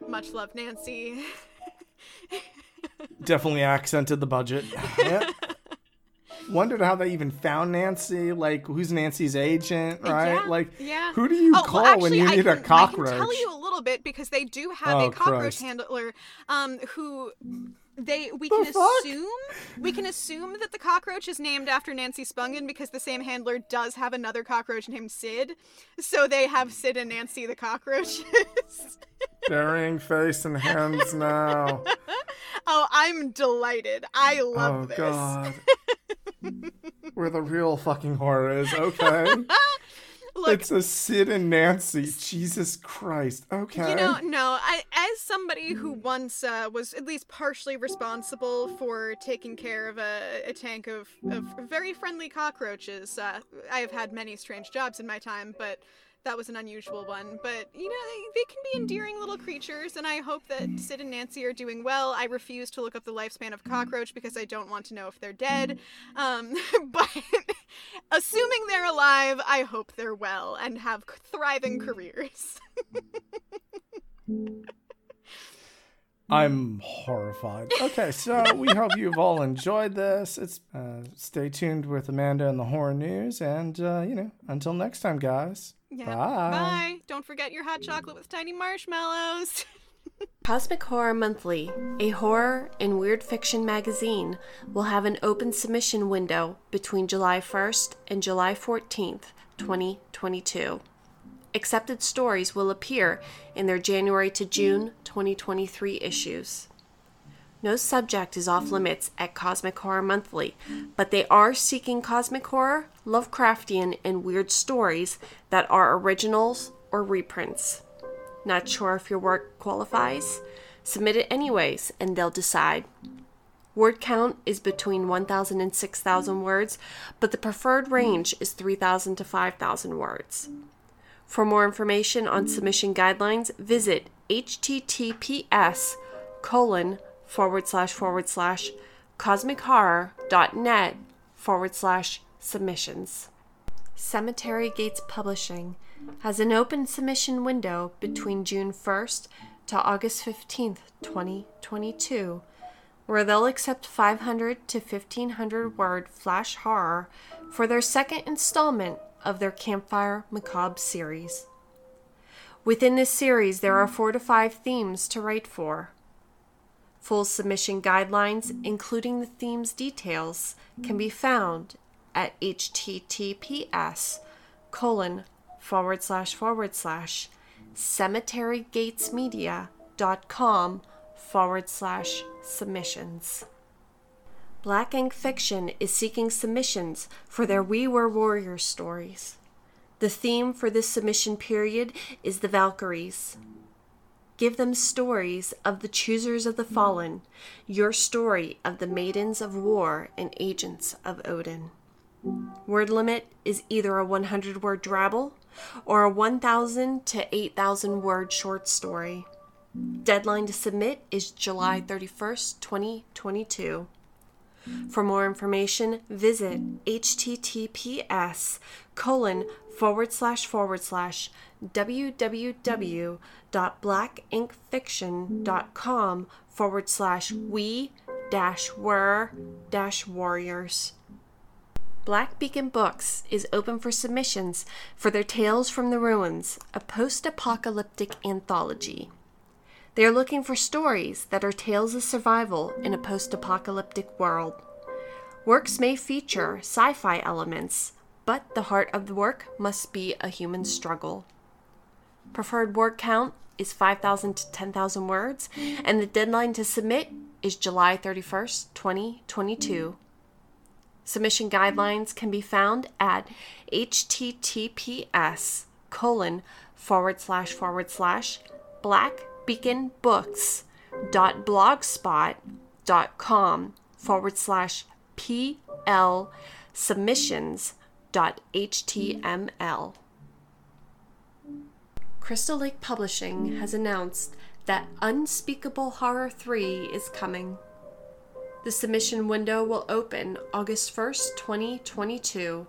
Much love, Nancy. Definitely accented the budget. Yeah. Wondered how they even found Nancy. Like, who's Nancy's agent, right? Yeah, like, yeah. who do you Oh, call well, when you I need a can- cockroach? I can tell you a little bit because they do have Oh, a cockroach Christ. handler um, who they we The can fuck? assume we can assume that the cockroach is named after Nancy Spungen because the same handler does have another cockroach named Sid. So they have Sid and Nancy the cockroaches. Burying face and hands now. oh, I'm delighted. I love oh this. God. Where the real fucking horror is. Okay. Look, it's a Sid and Nancy. Jesus Christ. Okay. You know, no. I, as somebody who once uh, was at least partially responsible for taking care of a, a tank of, of very friendly cockroaches, uh, I have had many strange jobs in my time, but that was an unusual one. But you know, they, they can be endearing little creatures, and I hope that Sid and Nancy are doing well. I refuse to look up the lifespan of cockroach because I don't want to know if they're dead. Um, but assuming they're alive, I hope they're well and have thriving careers. I'm horrified. Okay, so we hope you've all enjoyed this. It's uh, stay tuned with Amanda and the horror news, and uh, you know, until next time, guys. Yeah. Bye. Bye. Don't forget your hot chocolate with tiny marshmallows. Cosmic Horror Monthly, a horror and weird fiction magazine, will have an open submission window between July 1st and July 14th, 2022. Accepted stories will appear in their January to June 2023 issues. No subject is off limits at Cosmic Horror Monthly, but they are seeking cosmic horror, Lovecraftian, and weird stories that are originals or reprints. Not sure if your work qualifies? Submit it anyways, and they'll decide. Word count is between 1,000 and 6,000 words, but the preferred range is 3,000 to 5,000 words. For more information on submission guidelines, visit https colon forward slash forward slash cosmichorror.net forward slash submissions. Cemetery Gates Publishing has an open submission window between June 1st to August 15th, 2022, where they'll accept 500 to 1500 word flash horror for their second installment of their Campfire Macabre series. Within this series, there are four to five themes to write for. Full submission guidelines, including the theme's details, can be found at https colon forward slash forward slash cemeterygatesmedia.com forward slash submissions. Black Ink Fiction is seeking submissions for their We Were Warriors stories. The theme for this submission period is the Valkyries. Give them stories of the choosers of the fallen, your story of the maidens of war and agents of Odin. Word limit is either a 100 word drabble or a 1,000 to 8,000 word short story. Deadline to submit is July 31st, 2022. For more information, visit https colon forward slash forward slash www.blackinkfiction.com forward slash we dash were dash warriors. Black Beacon Books is open for submissions for their Tales from the Ruins, a post apocalyptic anthology. They are looking for stories that are tales of survival in a post apocalyptic world. Works may feature sci fi elements, but the heart of the work must be a human struggle. Preferred word count is 5,000 to 10,000 words, and the deadline to submit is July 31st, 2022. Submission guidelines can be found at https colon forward slash forward slash blackbeaconbooks.blogspot.com forward slash pl submissions Crystal Lake Publishing has announced that Unspeakable Horror 3 is coming. The submission window will open August 1st, 2022.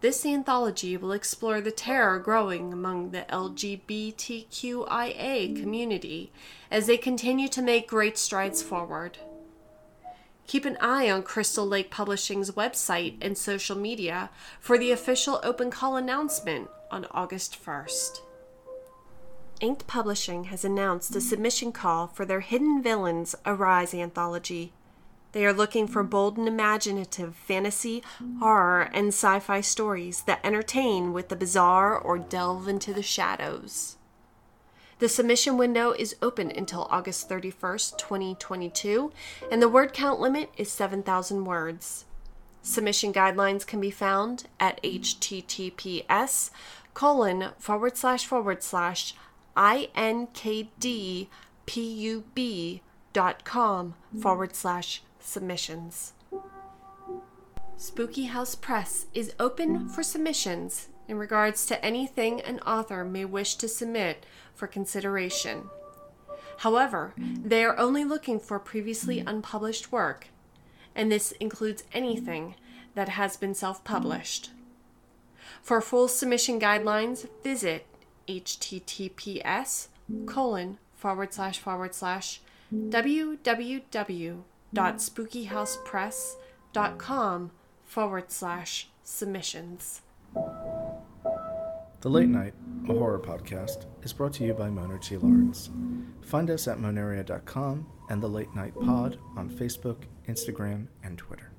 This anthology will explore the terror growing among the LGBTQIA community as they continue to make great strides forward. Keep an eye on Crystal Lake Publishing's website and social media for the official open call announcement on August 1st. Inked Publishing has announced a submission call for their Hidden Villains Arise anthology. They are looking for bold and imaginative fantasy, horror, and sci fi stories that entertain with the bizarre or delve into the shadows. The submission window is open until August 31st, 2022, and the word count limit is 7,000 words. Submission guidelines can be found at https colon forward slash forward slash inkdpub.com forward slash submissions. Spooky House Press is open for submissions in regards to anything an author may wish to submit for consideration. However, they are only looking for previously unpublished work, and this includes anything that has been self published. For full submission guidelines, visit https colon forward slash forward slash www www.spookyhousepress.com forward slash submissions. The Late Night, a horror podcast, is brought to you by Moner T. Lawrence. Find us at monaria.com and The Late Night Pod on Facebook, Instagram, and Twitter.